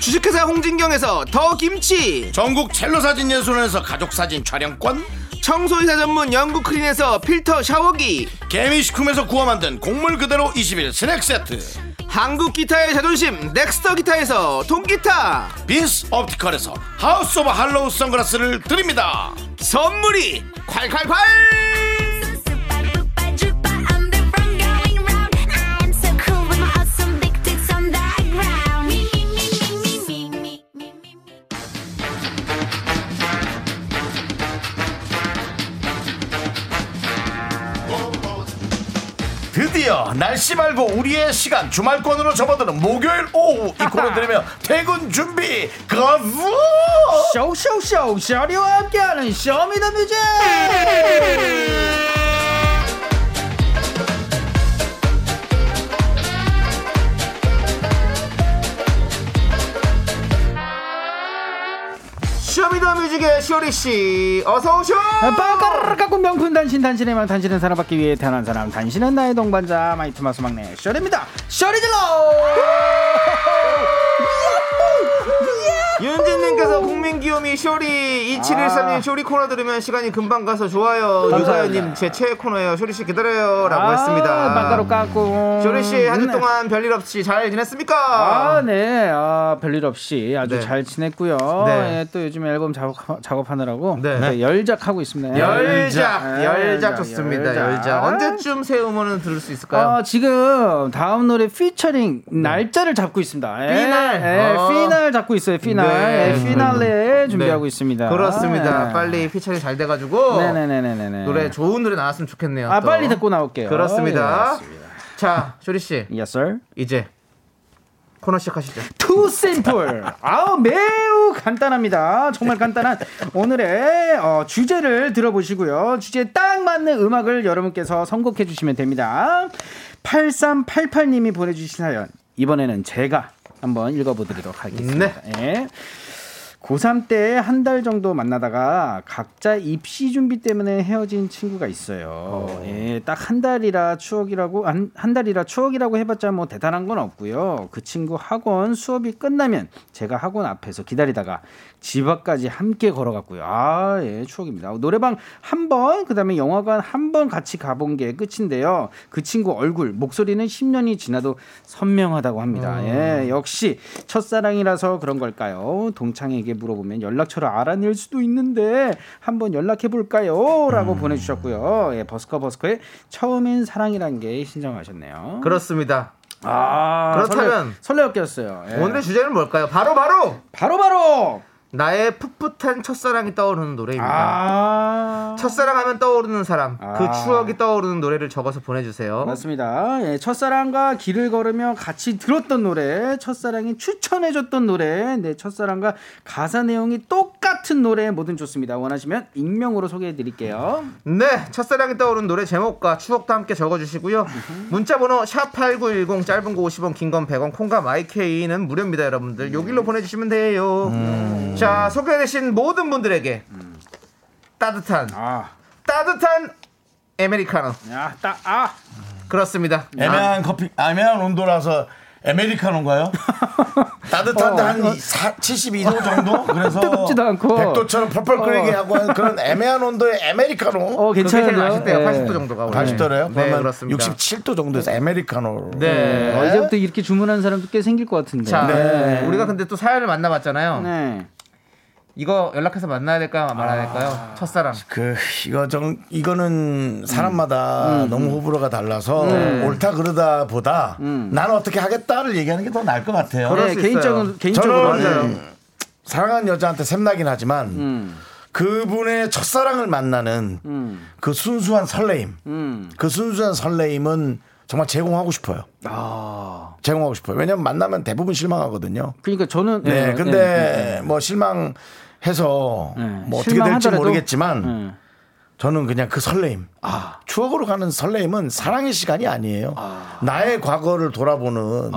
주식회사 홍진경에서 더 김치. 전국 첼로 사진 예술원에서 가족 사진 촬영권. 청소이사 전문 영국 크린에서 필터 샤워기. 개미식품에서 구워 만든 곡물 그대로 21 스낵 세트. 한국 기타의 자존심 넥스터 기타에서 통기타. 빈스 옵티컬에서 하우스 오브 할로우 선글라스를 드립니다. 선물이 콸콸콸 드디어 날씨 말고 우리의 시간 주말권으로 접어드는 목요일 오후 이 코너 들으며 퇴근 준비 거부! 쇼쇼쇼 쇼리와 함께하는 쇼미더뮤직 쇼미더뮤직의 쇼리 씨 어서 오쇼 빠까르르 깎고 명품 단신 단신의 망 단신은 사랑받기 위해 태어난 사람 단신은 나의 동반자 마이티마우스 막내 쇼리입니다. 쇼리 질러 국민기요미 쇼리 2713님 쇼리 코너 들으면 시간이 금방 가서 좋아요. 유가연님 제 최애 코너예요. 쇼리 씨 기다려요라고 아, 했습니다. 빵가루 깎고. 쇼리 씨 한주 네. 동안 별일 없이 잘 지냈습니까? 아, 네. 아, 별일 없이 아주 네. 잘 지냈고요. 네. 예, 또 요즘 앨범 작업, 작업하느라고 네. 네, 열작 하고 있습니다. 열작, 예, 열작 좋습니다. 열작. 언제쯤 새 음원은 들을 수 있을까요? 어, 지금 다음 노래 피처링 날짜를 잡고 있습니다. 예, 피날. 예, 어. 피날 잡고 있어요. 피날. 네. 예, 피날레 준비하고 네. 있습니다. 그렇습니다. 예. 빨리 피처링 잘 돼가지고 네네네네네. 노래 좋은 노래 나왔으면 좋겠네요. 아, 또. 빨리 듣고 나올게요. 그렇습니다. 예, 자, 쇼리 씨 Yes, sir. 이제 코너 시작하시죠. Too simple. 아우 매우 간단합니다. 정말 간단한 오늘의 어, 주제를 들어보시고요. 주제에 딱 맞는 음악을 여러분께서 선곡해 주시면 됩니다. 8388님이 보내주신 사연. 이번에는 제가 한번 읽어보도록 하겠습니다. 예. 고3 때 한 달 정도 만나다가 각자 입시 준비 때문에 헤어진 친구가 있어요. 예, 딱 한 달이라 추억이라고 한, 한 달이라 추억이라고 해봤자 뭐 대단한 건 없고요. 그 친구 학원 수업이 끝나면 제가 학원 앞에서 기다리다가 집 앞까지 함께 걸어갔고요. 아, 예, 추억입니다. 노래방 한 번, 그다음에 영화관 한 번 같이 가본 게 끝인데요. 그 친구 얼굴, 목소리는 10년이 지나도 선명하다고 합니다. 예, 역시 첫사랑이라서 그런 걸까요? 동창에게 물어보면 연락처를 알아낼 수도 있는데 한번 연락해 볼까요?라고 보내주셨고요. 예, 버스커 버스커의 처음엔 사랑이란 게 신청하셨네요. 그렇습니다. 아, 그렇다면 설레, 설레었겠어요. 예. 오늘의 주제는 뭘까요? 바로 바로 바로 바로 나의 풋풋한 첫사랑이 떠오르는 노래입니다. 아 첫사랑 하면 떠오르는 사람, 아. 그 추억이 떠오르는 노래를 적어서 보내주세요. 맞습니다. 예, 첫사랑과 길을 걸으며 같이 들었던 노래, 첫사랑이 추천해줬던 노래, 네, 첫사랑과 가사 내용이 똑같은 노래 뭐든 좋습니다. 원하시면 익명으로 소개해드릴게요. 네, 첫사랑이 떠오르는 노래 제목과 추억도 함께 적어주시고요. 문자번호 샵 #8910 짧은 거 50원, 긴 건 100원, 콩과 마이케이는 무료입니다, 여러분들. 여기로 보내주시면 돼요. 자, 소개되신 모든 분들에게 따뜻한 아, 따뜻한 아메리카노 야, 딱, 아, 그렇습니다. 애매한 커피, 애매한 온도라서 아메리카노인가요? (laughs) 따뜻한데 한 72도 정도? 그래서 뜨겁지도 않고. 백도처럼 펄펄 끓이게 하고 하는 그런 애매한 온도의 아메리카노. 어, 괜찮은데요? 맛있대요. 예. 80도 정도가. 원래. 80도래요? 네, 그러면 그렇습니다. 67도 정도에서 아메리카노. 네. 어, 이제부터 이렇게 주문하는 사람도 꽤 생길 것 같은데. 자, 네. 우리가 근데 또 사연을 만나봤잖아요. 네. 이거 연락해서 만나야 될까요? 말아야 될까요? 첫사랑. 그 이거 좀 이거는 사람마다 음. 너무 호불호가 달라서 네. 옳다 그르다 보다 나는 어떻게 하겠다를 얘기하는 게 더 나을 것 같아요. 네, 수 개인적으로. 저는 네. 사랑하는 여자한테 샘나긴 하지만 음, 그분의 첫사랑을 만나는 음, 그 순수한 설레임, 음. 그 순수한 설레임은 정말 제공하고 싶어요. 아. 제공하고 싶어요. 왜냐면 만나면 대부분 실망하거든요. 그러니까 저는. 네, 네, 근데 네, 네. 뭐 실망 해서 네. 뭐 어떻게 될지 모르겠지만 네. 저는 그냥 그 설레임. 추억으로 가는 설레임은 사랑의 시간이 아니에요. 나의 과거를 돌아보는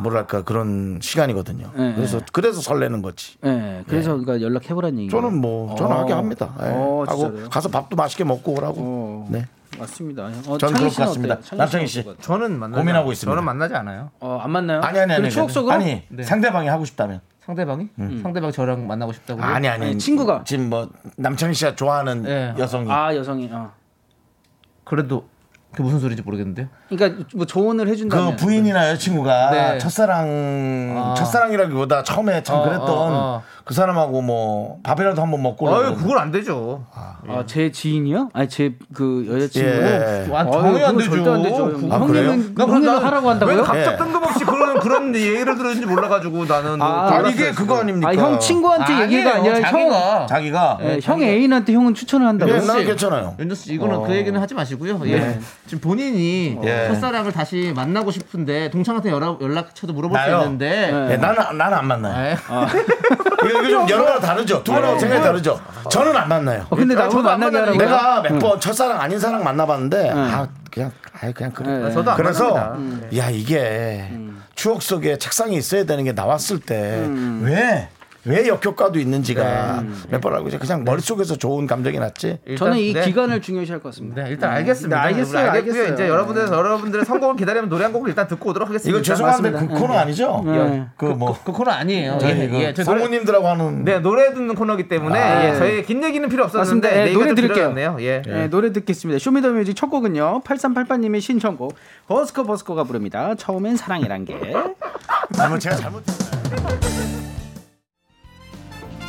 뭐랄까 그런 시간이거든요. 네, 그래서 그래서 설레는 거지. 네, 그래서 그러니까 연락해 보라는 얘기. 저는 뭐 전화하게 합니다. 예. 어, 하고? 가서 밥도 맛있게 먹고 오라고. 어, 네. 맞습니다. 어, 저는 창희 그럴 것 같습니다. 남창희 씨. 저는 만나지 고민하고 않- 있습니다. 저는 만나지 않아요. 어, 안 만나요? 아니 아니 아니. 추억 속으로? 아니 네. 상대방이 하고 싶다면. 상대방이? 상대방 저랑 만나고 싶다고. 아니 아니. 아니, 친구가. 지금 뭐 남창희 씨가 좋아하는 네. 여성이. 아 여성이. 어. 그래도 그게 무슨 소리인지 모르겠는데요. 그러니까 뭐 조언을 해준다면. 그 부인이나 여자친구가 네. 첫사랑 아. 첫사랑이라기보다 처음에 참 어, 그랬던 어, 어. 그 사람하고 뭐 밥이라도 한번 먹고 아유, 그러면. 그건 안 되죠. 아, 제 지인이요? 아니 제 그 여자친구. 예. 아, 당연히 안 되죠. 절대 안 되죠. 그- 아, 그래요? 형님은 나 형님은 하라고 왜 한다고요? 갑자기 예. 뜬금없이 그런 그런 예를 들었는지 몰라가지고 나는 뭐 아, 아, 몰랐어요, 이게. 그거 아닙니까? 아, 형 친구한테 얘기가 아니라 형, 자기가 자기가 예, 형 애인한테 형은 추천을 한다고요? 예, 나는 괜찮아요. 윤정수 씨 이거는 그 얘기는 하지 마시고요. 예. 지금 본인이 예. 첫사랑을 다시 만나고 싶은데 동창한테 연락, 연락처도 물어볼 나요? 수 있는데 네. 예, 나는 나는 안 만나요. (laughs) 좀 여러 가지 다르죠. 두 분하고 생각이 다르죠. 저는 안 만나요. 어, 근데 저도 안 만나게 하라고. 내가 몇 번 첫사랑 아닌 사랑 만나봤는데 아 그냥 아 그냥 그래. 네. 저도 안 그래서 만납니다. 야 이게 추억 속에 책상에 있어야 되는 게 나왔을 때 왜 왜 역효과도 있는지가 몇 번 알고 이제 그냥 머릿속에서 좋은 감정이 났지. 저는 이 네. 기간을 중요시할 것 같습니다. 네, 일단 알겠습니다. 네, 알겠어요, 알겠고요. 알겠어요. 이제 여러분들 여러분들의 선곡을 기다리면 노래 한 곡을 일단 듣고 오도록 하겠습니다. 이거 죄송한데 그. 코너 아니죠? 네. 그 뭐. 그 코너 아니에요. 저희 예, 그 예, 성우님들하고 하는 네, 노래 듣는 코너기 때문에 아, 예, 네. 저희 긴 얘기는 필요 없었는데. 예, 내 얘기가 노래. 필요했네요. 예. 네, 노래 듣겠습니다. 쇼미더뮤직 첫 곡은요. 8388님의 신청곡 버스커 버스커가 부릅니다. 처음엔 사랑이란 게. 잘못 제가 잘못했어요.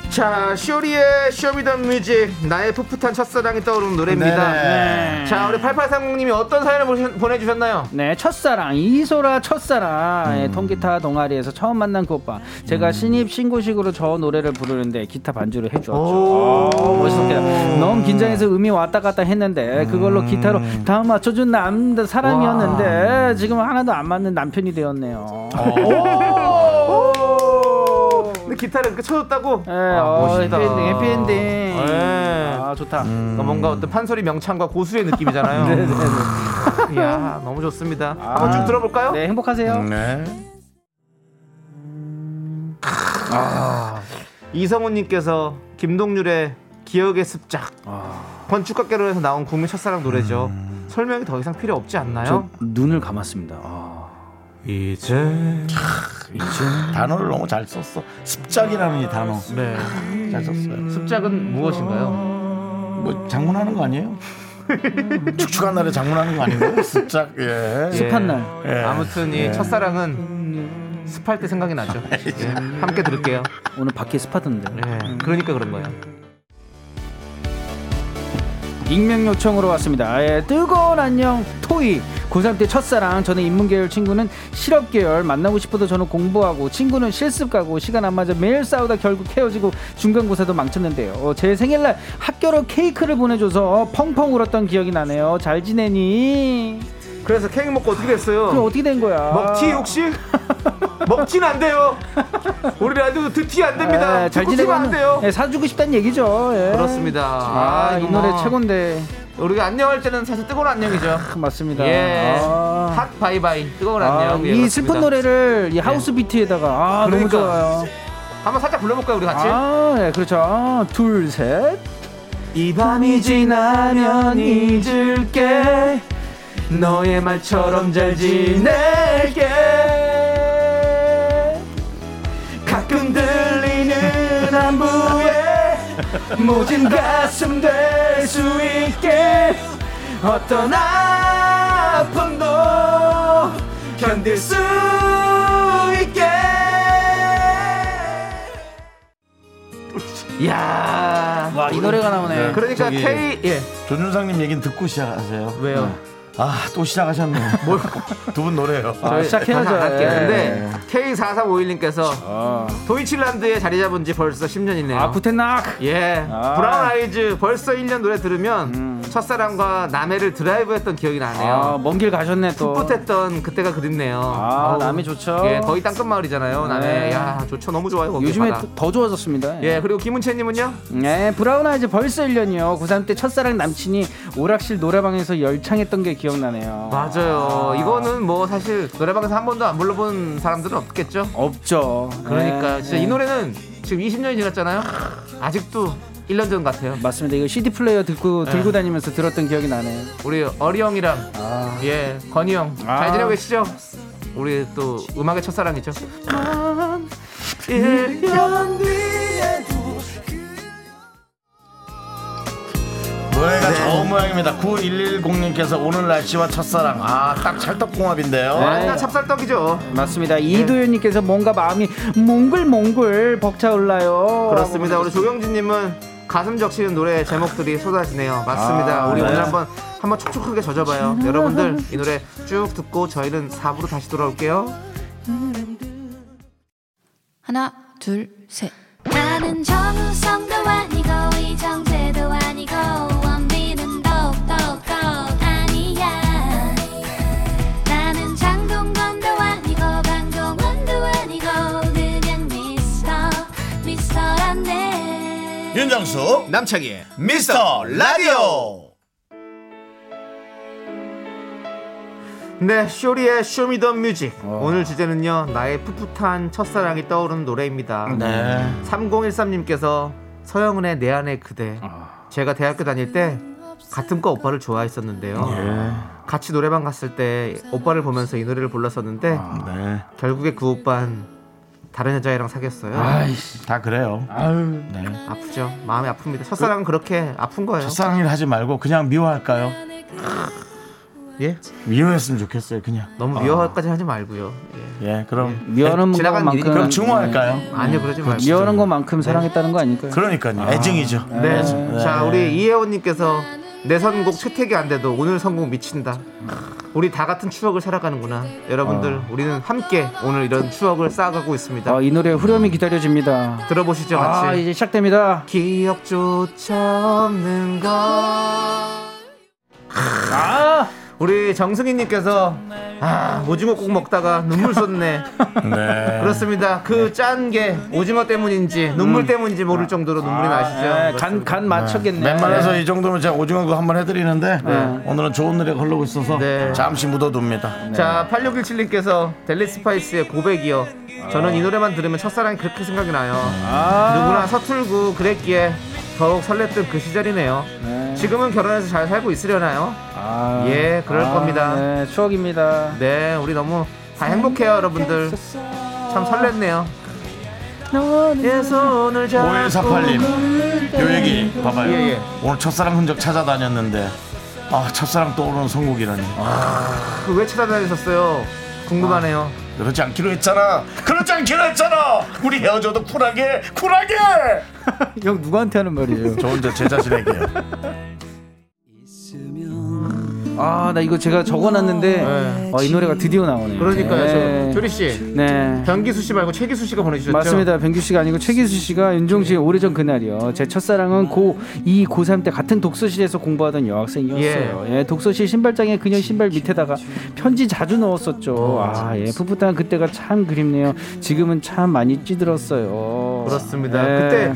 자, 쇼리의 쇼미더 뮤직 나의 풋풋한 첫사랑이 떠오르는 노래입니다. 네네. 자, 우리 8830님이 어떤 사연을 보시- 보내주셨나요? 네, 첫사랑 이소라 첫사랑 음. 예, 통기타 동아리에서 처음 만난 그 오빠. 제가 신입 신고식으로 저 노래를 부르는데 기타 반주를 해주었죠. 오. 아, 멋있습니다. 너무 긴장해서 음이 왔다 갔다 했는데 그걸로 기타로 다 맞춰준 남 사람이었는데 지금 하나도 안 맞는 남편이 되었네요. (laughs) 근데 기타를 이렇게 쳐줬다고? 예, 아, 어, 멋있다. 해피엔딩, 해피엔딩. 네. 아, 좋다. 그러니까 뭔가 어떤 판소리 명창과 고수의 느낌이잖아요. (laughs) 네, 네, 네. 이야, 너무 좋습니다. 한번 쭉 들어볼까요? 네, 행복하세요. 네. 이성훈님께서 김동률의 기억의 습작 건축학개론에서 나온 국민 첫사랑 노래죠. 설명이 더 이상 필요 없지 않나요? 저 눈을 감았습니다. 아. 이제 단어를 너무 잘 썼어. 습작이라는 이 단어 네 잘 썼어요. 습작은 무엇인가요? 뭐 장문하는 거 아니에요? 축축한 날에 장문하는 거 아닌가요? 습작 예. 습한 날. 예. 아무튼 이 첫사랑은 습할 때 생각이 나죠. (laughs) 예, 함께 들을게요. 오늘 밖에 습하던데. 예, 그러니까 그런 거예요. 익명 요청으로 왔습니다. 예, 뜨거운 안녕 토이. 고3 때 첫사랑 저는 인문계열 친구는 실업계열. 만나고 싶어도 저는 공부하고 친구는 실습 가고 시간 안 맞아 매일 싸우다 결국 헤어지고 중간고사도 망쳤는데요. 어, 제 생일날 학교로 케이크를 보내줘서 펑펑 울었던 기억이 나네요. 잘 지내니 그래서 케이크 먹고 어떻게 됐어요? 그럼 어떻게 된 거야 먹튀 혹시? (laughs) 먹튀는 안 돼요. 우리 라디오 듣튀 안 됩니다. 예, 잘 듣고 지내고 튀면 안 돼요. 예, 사주고 싶다는 얘기죠 예. 그렇습니다. 아, 이 이거 노래 뭐 최고인데 우리가 안녕할 때는 사실 뜨거운 안녕이죠. 맞습니다 예. 아. 핫 바이바이 뜨거운 아, 안녕. 예, 이 그렇습니다. 슬픈 노래를 이 하우스 비트에다가 아 그러니까. 너무 좋아요. 한번 살짝 불러볼까요 우리 같이? 아, 네, 그렇죠. 둘, 셋. 이 밤이 지나면 잊을게. 너의 말처럼 잘 지낼게. 가끔 들리는 안부에 모진 가슴 될 수 있게 어떤 아픔도 견딜 수 있게 이야. 와 이 노래가 나오네. 그러니까 저기- K 예 조준상님 얘기는 듣고 시작하세요. 왜요? 아 또 시작하셨네. 두 분 노래요. 아, 시작해야죠. 할게요. 예. 근데 K4351님께서 아, 도이칠란드에 자리 잡은 지 벌써 10년이네요. 아 구텐낙. 예. 아. 브라운 아이즈 벌써 1년 노래 들으면 음. 첫사랑과 남해를 드라이브했던 기억이 아, 나네요. 먼길 가셨네 또. 풋풋했던 그때가 그립네요. 아, 아우. 남해 좋죠. 예, 거의 땅끝 마을이잖아요. 남해. 네. 야, 좋죠. 너무 좋아요. 거기 요즘에 바다. 더 좋아졌습니다. 예, 그리고 김은채님은요? 네, 브라운 아이즈 벌써 1년이요. 고3 때 첫사랑 남친이 오락실 노래방에서 열창했던 게 기억나네요. 맞아요. 이거는 뭐 사실 노래방에서 한 번도 안 불러본 사람들은 없겠죠. 없죠. 그러니까 네, 진짜 네. 이 노래는 지금 20년이 지났잖아요. 아직도 1년 전 같아요. 맞습니다. 이거 CD 플레이어 듣고 네. 들고 다니면서 들었던 기억이 나네요. 우리 어리 형이랑 예 건희 형잘 아. 지내고 계시죠? 우리 또 음악의 첫사랑이죠. 1년 뒤에도 노래가 좋은 모양입니다. 9110님께서 오늘 날씨와 첫사랑. 아, 딱 찰떡궁합인데요. 완전 찹쌀떡이죠. 맞습니다. 네. 이도현님께서 뭔가 마음이 몽글몽글 벅차올라요. 그렇습니다. 우리 조경진님은 가슴 적시는 노래 제목들이 쏟아지네요. 맞습니다. 아, 우리 네. 오늘 한번 한번 촉촉하게 젖어봐요. 여러분들 이 노래 쭉 듣고 저희는 4부로 다시 돌아올게요. 하나, 둘, 셋. 나는 정우성도 아니고 이정재도 아니고 윤정수, 남창희의 미스터 라디오. 네, 쇼리의 쇼미더 뮤직. 오늘 주제는요, 나의 풋풋한 첫사랑이 떠오르는 노래입니다. 네. 3013님께서 서영은의 내 안의 그대. 제가 대학교 다닐 때 같은 과 오빠를 좋아했었는데요. 예. 같이 노래방 갔을 때 오빠를 보면서 이 노래를 불렀었는데 네. 결국에 그 오빠는 다른 여자애랑 사귀었어요. 아이씨. 다 그래요. 아유. 네. 아프죠. 마음이 아픕니다. 첫사랑은 그 렇게 아픈 거예요. 첫사랑일 하지 말고 그냥 미워할까요? 예? 미워했으면 좋겠어요. 그냥. 너무 미워까지 하지 말고요. 예. 예, 그럼 미워하는 지나간 것만큼 일이니까 그럼 증오할까요? 아니요, 그러지 말고. 미워하는 것만큼 사랑했다는 거 아닐까요? 그러니까요. 애증이죠. 네. 네. 자, 우리 이혜원님께서 내 선곡 채택이 안 돼도 오늘 선곡 미친다. 우리 다 같은 추억을 살아가는구나. 여러분들, 우리는 함께 오늘 이런 추억을 쌓아가고 있습니다. 아, 이 노래 후렴이 기다려집니다. 들어보시죠, 같이. 아, 이제 시작됩니다. 기억조차 없는 것. 아, 우리 정승희님께서 아 오징어 국 먹다가 눈물 쏟네. (laughs) 네. 그렇습니다. 그 짠 게 오징어 때문인지 눈물 때문인지 모를 정도로 눈물이 나시죠. 네, 간. 간 맞췄겠네. 웬만해서 이 정도면 제가 오징어 그거 한번 해드리는데 오늘은 좋은 노래가 흐르고 있어서 네. 잠시 묻어둡니다. 자 8617님께서 델리 스파이스의 고백이요. 저는 이 노래만 들으면 첫사랑이 그렇게 생각이 나요. 아, 누구나 서툴고 그랬기에 더욱 설렜던 그 시절이네요. 네. 지금은 결혼해서 잘 살고 있으려나요? 아, 예, 그럴 겁니다. 네, 추억입니다. 네, 우리 너무 다 행복해요, 여러분들. 참 설렜네요. 내 손을 잡고 5148님 요 얘기 봐봐요. 예, 예. 오늘 첫사랑 흔적 찾아다녔는데 아 첫사랑 떠오르는 선곡이라니 그왜 찾아다니셨어요? 궁금하네요. 그렇지 않기로 했잖아 그렇지 않기로 했잖아 우리 헤어져도 쿨하게 쿨하게 (laughs) 형 누구한테 하는 말이에요? 저 혼자 제 자신에게요 아, 나 이거 제가 적어놨는데 네. 어, 이 노래가 드디어 나오네요. 그러니까요, 네. 저 조리 씨. 네. 변기수 씨 말고 최기수 씨가 보내주셨죠? 맞습니다. 변규 씨가 아니고 최기수 씨가 윤종 씨의 오래전 그날이요. 제 첫사랑은 고2, 고3 때 같은 독서실에서 공부하던 여학생이었어요. 예. 독서실 신발장에 그녀 신발 밑에다가 편지 자주 넣었었죠. 아, 예. 풋풋한 그때가 참 그립네요. 지금은 참 많이 찌들었어요. 그렇습니다. 예. 그때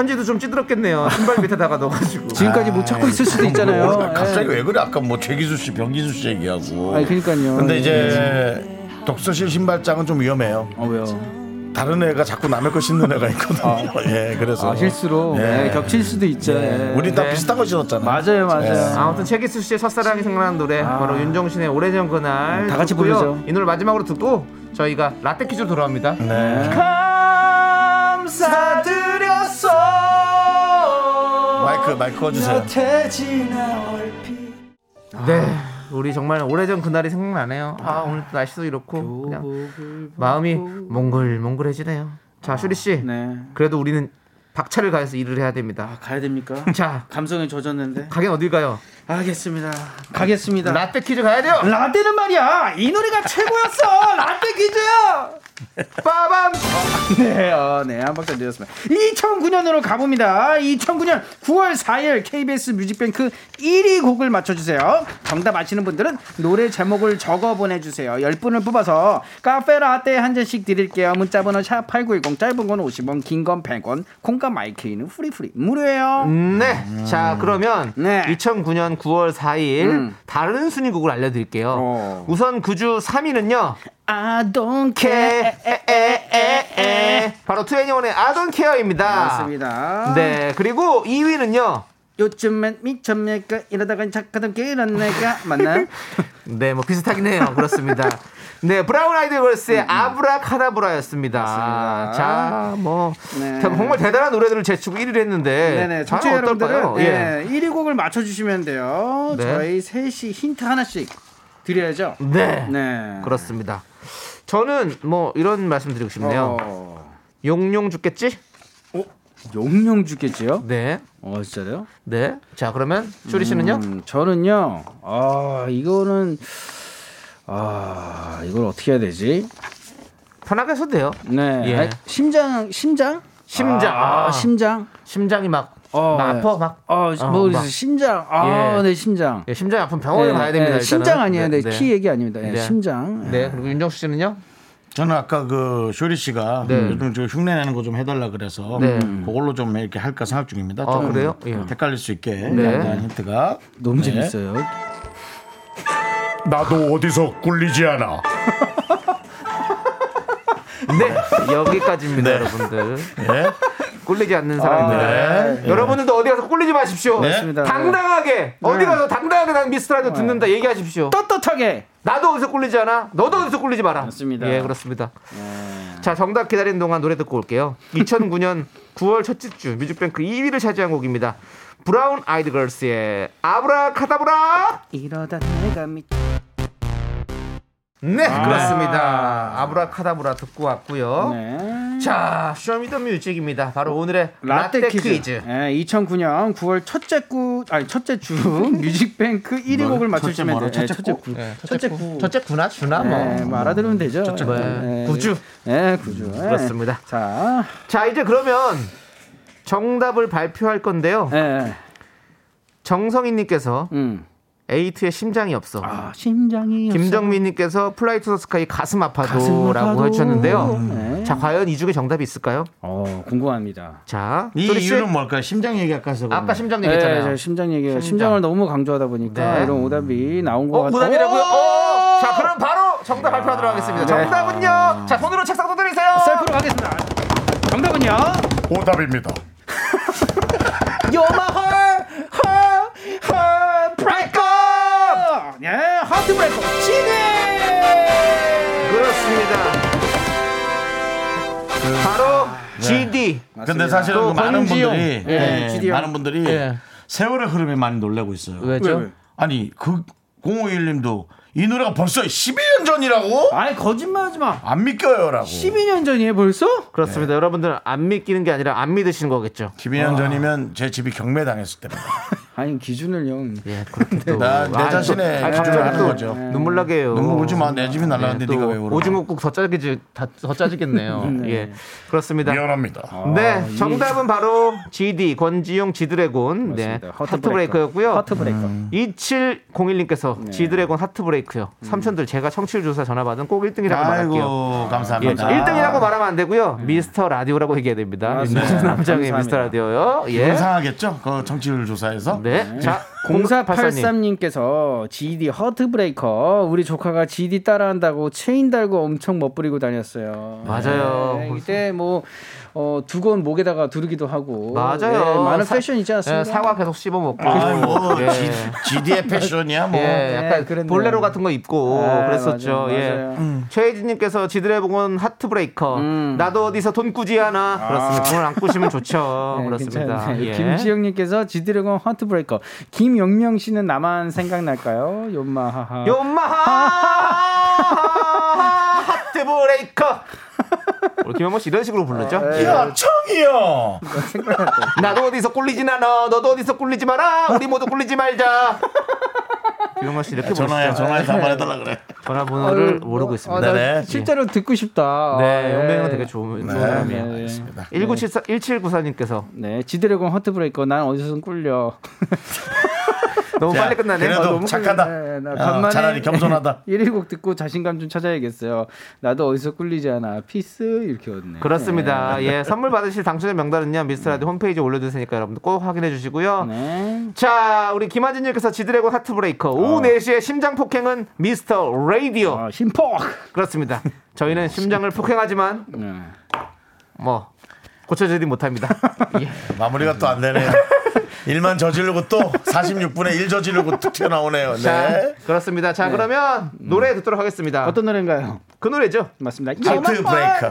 편지도 좀 찌들었겠네요. 신발 밑에다가 넣어가지고. 지금까지 못 찾고 있을 수도 있잖아요. 뭐, 갑자기 예. 왜 그래 아까 뭐 최기수 씨 변기수 씨 얘기하고 아니 그러니까요. 근데 이제 독서실 신발장은 좀 위험해요 어 왜요? 다른 애가 자꾸 남의 거 신는 애가 있거든요 (laughs) 예 그래서 아, 실수로 예. 예, 겹칠 수도 있죠. 예. 우리 다 네. 비슷한 거 신었잖아 맞아요, 맞아요. 예. 아무튼 최기수 씨의 첫사랑이 생각나는 노래 바로 윤종신의 오래전 그날 아. 다 같이 듣고요. 부르죠. 이 노래 마지막으로 듣고 저희가 라떼 퀴즈로 돌아옵니다. 네. 감사드렸어. 마이크 마이크 꺼주세요 네, 우리 정말 오래전 그날이 생각나네요. 아 오늘 또 날씨도 이렇고 그냥 마음이 몽글몽글해지네요. 자 슈리 씨, 네. 그래도 우리는 박차를 가해서 일을 해야 됩니다. 가야 됩니까? 자, 감성에 젖었는데. 가긴 어딜 가요? 알겠습니다. 가겠습니다. 라떼 퀴즈 가야 돼요. 라떼는 말이야 이 노래가 최고였어 (laughs) 라떼 퀴즈야 빠밤. 네, 어, 네, 한 박자 드렸습니다. 2009년으로 가봅니다. 2009년 9월 4일 KBS 뮤직뱅크 1위 곡을 맞춰주세요. 정답 아시는 분들은 노래 제목을 적어 보내주세요. 10분을 뽑아서 카페 라떼 한 잔씩 드릴게요. 문자번호 샵8910 짧은 건 50원, 긴 건 100원, 콩과 마이케이는 free free 무료예요. 네. 자, 그러면 네. 2009년 9월 4일 음. 다른 순위곡을 알려드릴게요. 어. 우선 그 주 3위는요. I don't care. 케에에에 에 바로 투애니원의 I Don't Care입니다. 맞습니다. 네. 그리고 2위는요. 요즘엔 미쳤니까 이러다가 착하던 게이런 내가 맞나요? (laughs) 네, 뭐 비슷하긴 해요. 그렇습니다. 네, 브라운 아이드 걸스의 아브라카다브라였습니다. 음, 맞습니다. 자, 뭐 네. 정말 대단한 노래들을 제치고 1위를 했는데 네네. 아, 청취자 여러분들은? 예. 예. 1위 곡을 맞춰주시면 돼요. 네. 저희 셋이 힌트 하나씩 드려야죠. 네. 네. 그렇습니다. 저는 뭐 이런 말씀 드리고 싶네요. 어, 용용 죽겠지? 용용 주겠지요? 네. 어, 진짜요? 네. 자, 그러면 쇼리 씨는요? 음, 저는요. 아, 이거는 아, 이걸 어떻게 해야 되지? 편하게 해도 돼요. 네. 예. 아, 심장 심장? 심장. 아, 아, 심장. 심장이 막, 어, 막 네. 아파 막. 어, 어, 뭐 막. 심장. 아, 예. 네, 심장. 예, 심장이 아프면 병원에 네, 가야 됩니다. 네. 심장 아니에요. 네, 네, 키 얘기 아닙니다. 네, 네. 심장. 네. 그리고 윤정수 씨는요? 저는 아까 그 쇼리 씨가 네. 요즘 저 흉내 내는 거 좀 해달라 그래서 네. 그걸로 좀 이렇게 할까 생각 중입니다. 아, 좀 그래요? 예. 헷갈릴 수 있게 네. 약간 힌트가 너무 네. 재밌어요. 나도 어디서 꿀리지 않아. 네 여기까지입니다 네. 여러분들 예? 꿀리지 않는 사람입니다. 네. 여러분들도 어디 가서 꿀리지 마십시오. 맞습니다. 당당하게. 어디 가서 당당하게 난 미스터라디오 듣는다 얘기하십시오. 떳떳하게. 나도 어디서 꿀리지 않아? 너도 어디서 꿀리지 마라. 맞습니다. 네. 예 그렇습니다. 자 정답 기다리는 동안 노래 듣고 올게요. 2009년 9월 (laughs) 첫째 주 뮤직뱅크 2위를 차지한 곡입니다. 브라운 아이드 걸스의 아브라카다브라. 이러다 내가 미네 그렇습니다. 아브라카다브라 듣고 왔고요. 네. 자 쇼미더뮤직입니다 바로 오늘의 라떼, 퀴즈, 예, 2009년 9월 첫째 구 아니 첫째 주 (laughs) 뮤직뱅크 1위 곡을 맞추시면 돼요. 예, 첫째 구. 첫째 구. 첫째 구나 주나 뭐, 예, 뭐 알아들으면 되죠. 구. 예, 구주. 예, 구주. 예. 그렇습니다. 자, 자 이제 그러면 정답을 발표할 건데요 예, 정성희 님께서 음. 에이트의 심장이 없어 아, 심장이 김정민 님께서 플라이 투더 스카이 가슴 가슴 아파도라고 아파도. 해주셨는데요 네. 자 과연 이 중에 정답이 있을까요? 어, 궁금합니다. 자 이 쇼리 씨. 이유는 뭘까요? 심장 얘기 아까 서 아까 심장 예, 얘기했잖아요 저 심장 얘기 심장. 심장을 너무 강조하다 보니까 네. 이런 오답이 나온 것 어, 같아요. 무답이라고요? 어! 자, 그럼 바로 정답 발표하도록 하겠습니다. 네. 정답은요. 자, 손으로 책상 두드리세요. 셀프로 가겠습니다. 정답은요? 오답입니다. (laughs) Heart, heart breaker. 예, 하트 브레이커 진해. 바로 GD. 근데 사실은 또그 많은 권지용. 분들이 예, 예, GD 형. 많은 분들이 예. 세월의 흐름에 많이 놀래고 있어요. 왜죠? 아니 그 051님도 이 노래가 벌써 12년 전이라고? 아니 거짓말하지 마. 안 믿겨요라고. 12년 전이에요 벌써? 그렇습니다. 여러분들 안 믿기는 게 아니라 안 믿으시는 거겠죠. 12년 전이면 제 집이 경매 당했을 때입니다. (laughs) 아니 기준을 형. 예, 그렇게 또. 나내 아, 자신의 또- 아, 기준을 하는 또 거죠. 눈물 나게 해요. 눈물 울지 마. 내 집이 날라갔는데 또 네가 왜 울어? 오징어국 더 짜지지 더 짜지겠네요. (laughs) 예, 그렇습니다. 미안합니다. 네, 이- 정답은 바로 GD 권지용 지드래곤 네, 맞습니다. 하트브레이커였고요. 하트브레이커. 음. 2701님께서 지드래곤 하트브레이 크요. 삼촌들 제가 청취율 조사 전화 받은 꼭 1등이라고 말할게요. 아이고 예, 감사합니다. 1등이라고 말하면 안 되고요. 미스터 라디오라고 얘기해야 됩니다. 윤정수 남장의. 미스터 라디오요. 예. 이상하겠죠? 그 청취율 조사에서. 네. 자, 0483님. 0483님께서 GD Heartbreaker 우리 조카가 GD 따라한다고 체인 달고 엄청 멋부리고 다녔어요. 맞아요. 네, 이때 뭐 어, 두건 목에다가 두르기도 하고 맞아요. 네, 많은 사- 패션 있지 않습니까? 예, 사과 계속 씹어 먹고. 아이 뭐 예. GD의 패션이야 뭐. 예, 약간 네, 그랬네요. 볼레로 같은 거 입고 아, 그랬었죠. 맞아요, 예. 맞아요. 음. 최혜진님께서 지드래곤 Heartbreaker. 나도 어디서 돈 꾸지 않아. 그렇습니다. 돈을 안 꾸시면 좋죠. (laughs) 네, 그렇습니다. 예. 김지영님께서 지드래곤 하트 브레이커 김영명 씨는 나만 생각날까요? 요마하하. 요마하 하트 브레이커. 우리 김현모 씨 이런 식으로 부르죠? 네. 야 청이요. 나도 어디서 꿀리진 않아. 너도 어디서 꿀리지 마라. 우리 모두 꿀리지 말자. 김현모 씨 이렇게 전화해 부르시죠? 전화해서 한번 해달라 그래. 전화번호를 모르고 있습니다. 아, 나 네네. 실제로 듣고 싶다. 네, 아, 용맹은 되게 좋은 좋은 사람이에요. 네. 알겠습니다. 1974 1794님께서 네, 지드래곤 Heartbreaker 난 어디서든 꿀려. (laughs) 너무 자, 빨리 끝나네. 그래도 어, 너무 착하다. 네, 나 어, 간만에 차라리 겸손하다. (laughs) 1위 곡 듣고 자신감 좀 찾아야겠어요. 나도 어디서 꿀리지 않아. Peace 이렇게 얻네. 그렇습니다. 예, 선물 받으실 당첨자 명단은요 미스터라디 홈페이지에 올려둘 테니까 여러분들 꼭 확인해 주시고요. 네. 자, 우리 김하진님께서 지드래곤 Heartbreaker 오후 4시에 심장 폭행은 미스터 라디오 어, 심폭. 그렇습니다. 저희는 심장을 폭행하지만 네. 뭐 고쳐지지 못합니다. (laughs) 예. 마무리가 또 안 되네요. 일만 저지르고 또 46분에 일 저지르고 툭 튀어나오네요. 자, 네. 그렇습니다. 자, 그러면 노래 듣도록 하겠습니다. 어떤 노래인가요? 그 노래죠. 맞습니다. 하트 브레이커.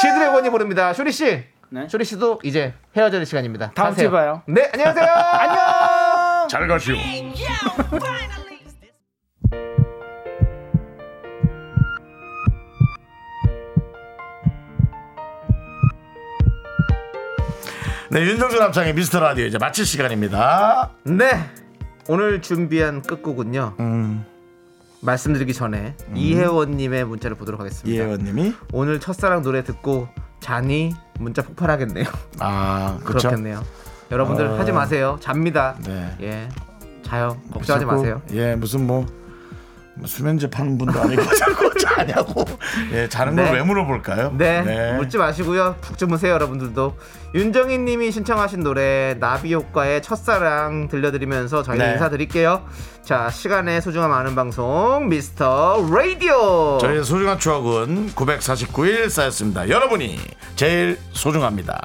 지드래곤이 부릅니다. 쇼리 씨. 네. 쇼리 씨도 이제 헤어질 시간입니다. 다음 가세요. 주에 봐요. 네, 안녕하세요. (laughs) 안녕. 잘 가시오. 네, 윤정수 남창의 미스터 라디오 이제 마칠 시간입니다. 네. 오늘 준비한 끝곡은요. 음. 말씀드리기 전에 이혜원님의 문자를 보도록 하겠습니다. 이혜원님이 오늘 첫사랑 노래 듣고 자니 문자 폭발하겠네요. 아 (laughs) 그렇죠. 그렇겠네요. 여러분들 어. 하지 마세요. 잡니다. 네. 예, 자요. 걱정하지 마세요. 예, 무슨 뭐뭐 수면제 파는 분도 아니고 (laughs) 자꾸 자냐고. 예, 자는 걸 네. 왜 물어볼까요? 네, 묻지 마시고요. 푹 주무세요, 여러분들도. 윤정희 님이 신청하신 노래 나비 효과의 첫사랑 들려드리면서 저희는 네. 인사드릴게요. 자, 시간의 소중함 아는 방송 미스터 라디오. 저희의 소중한 추억은 949일 쌓였습니다. 여러분이 제일 소중합니다.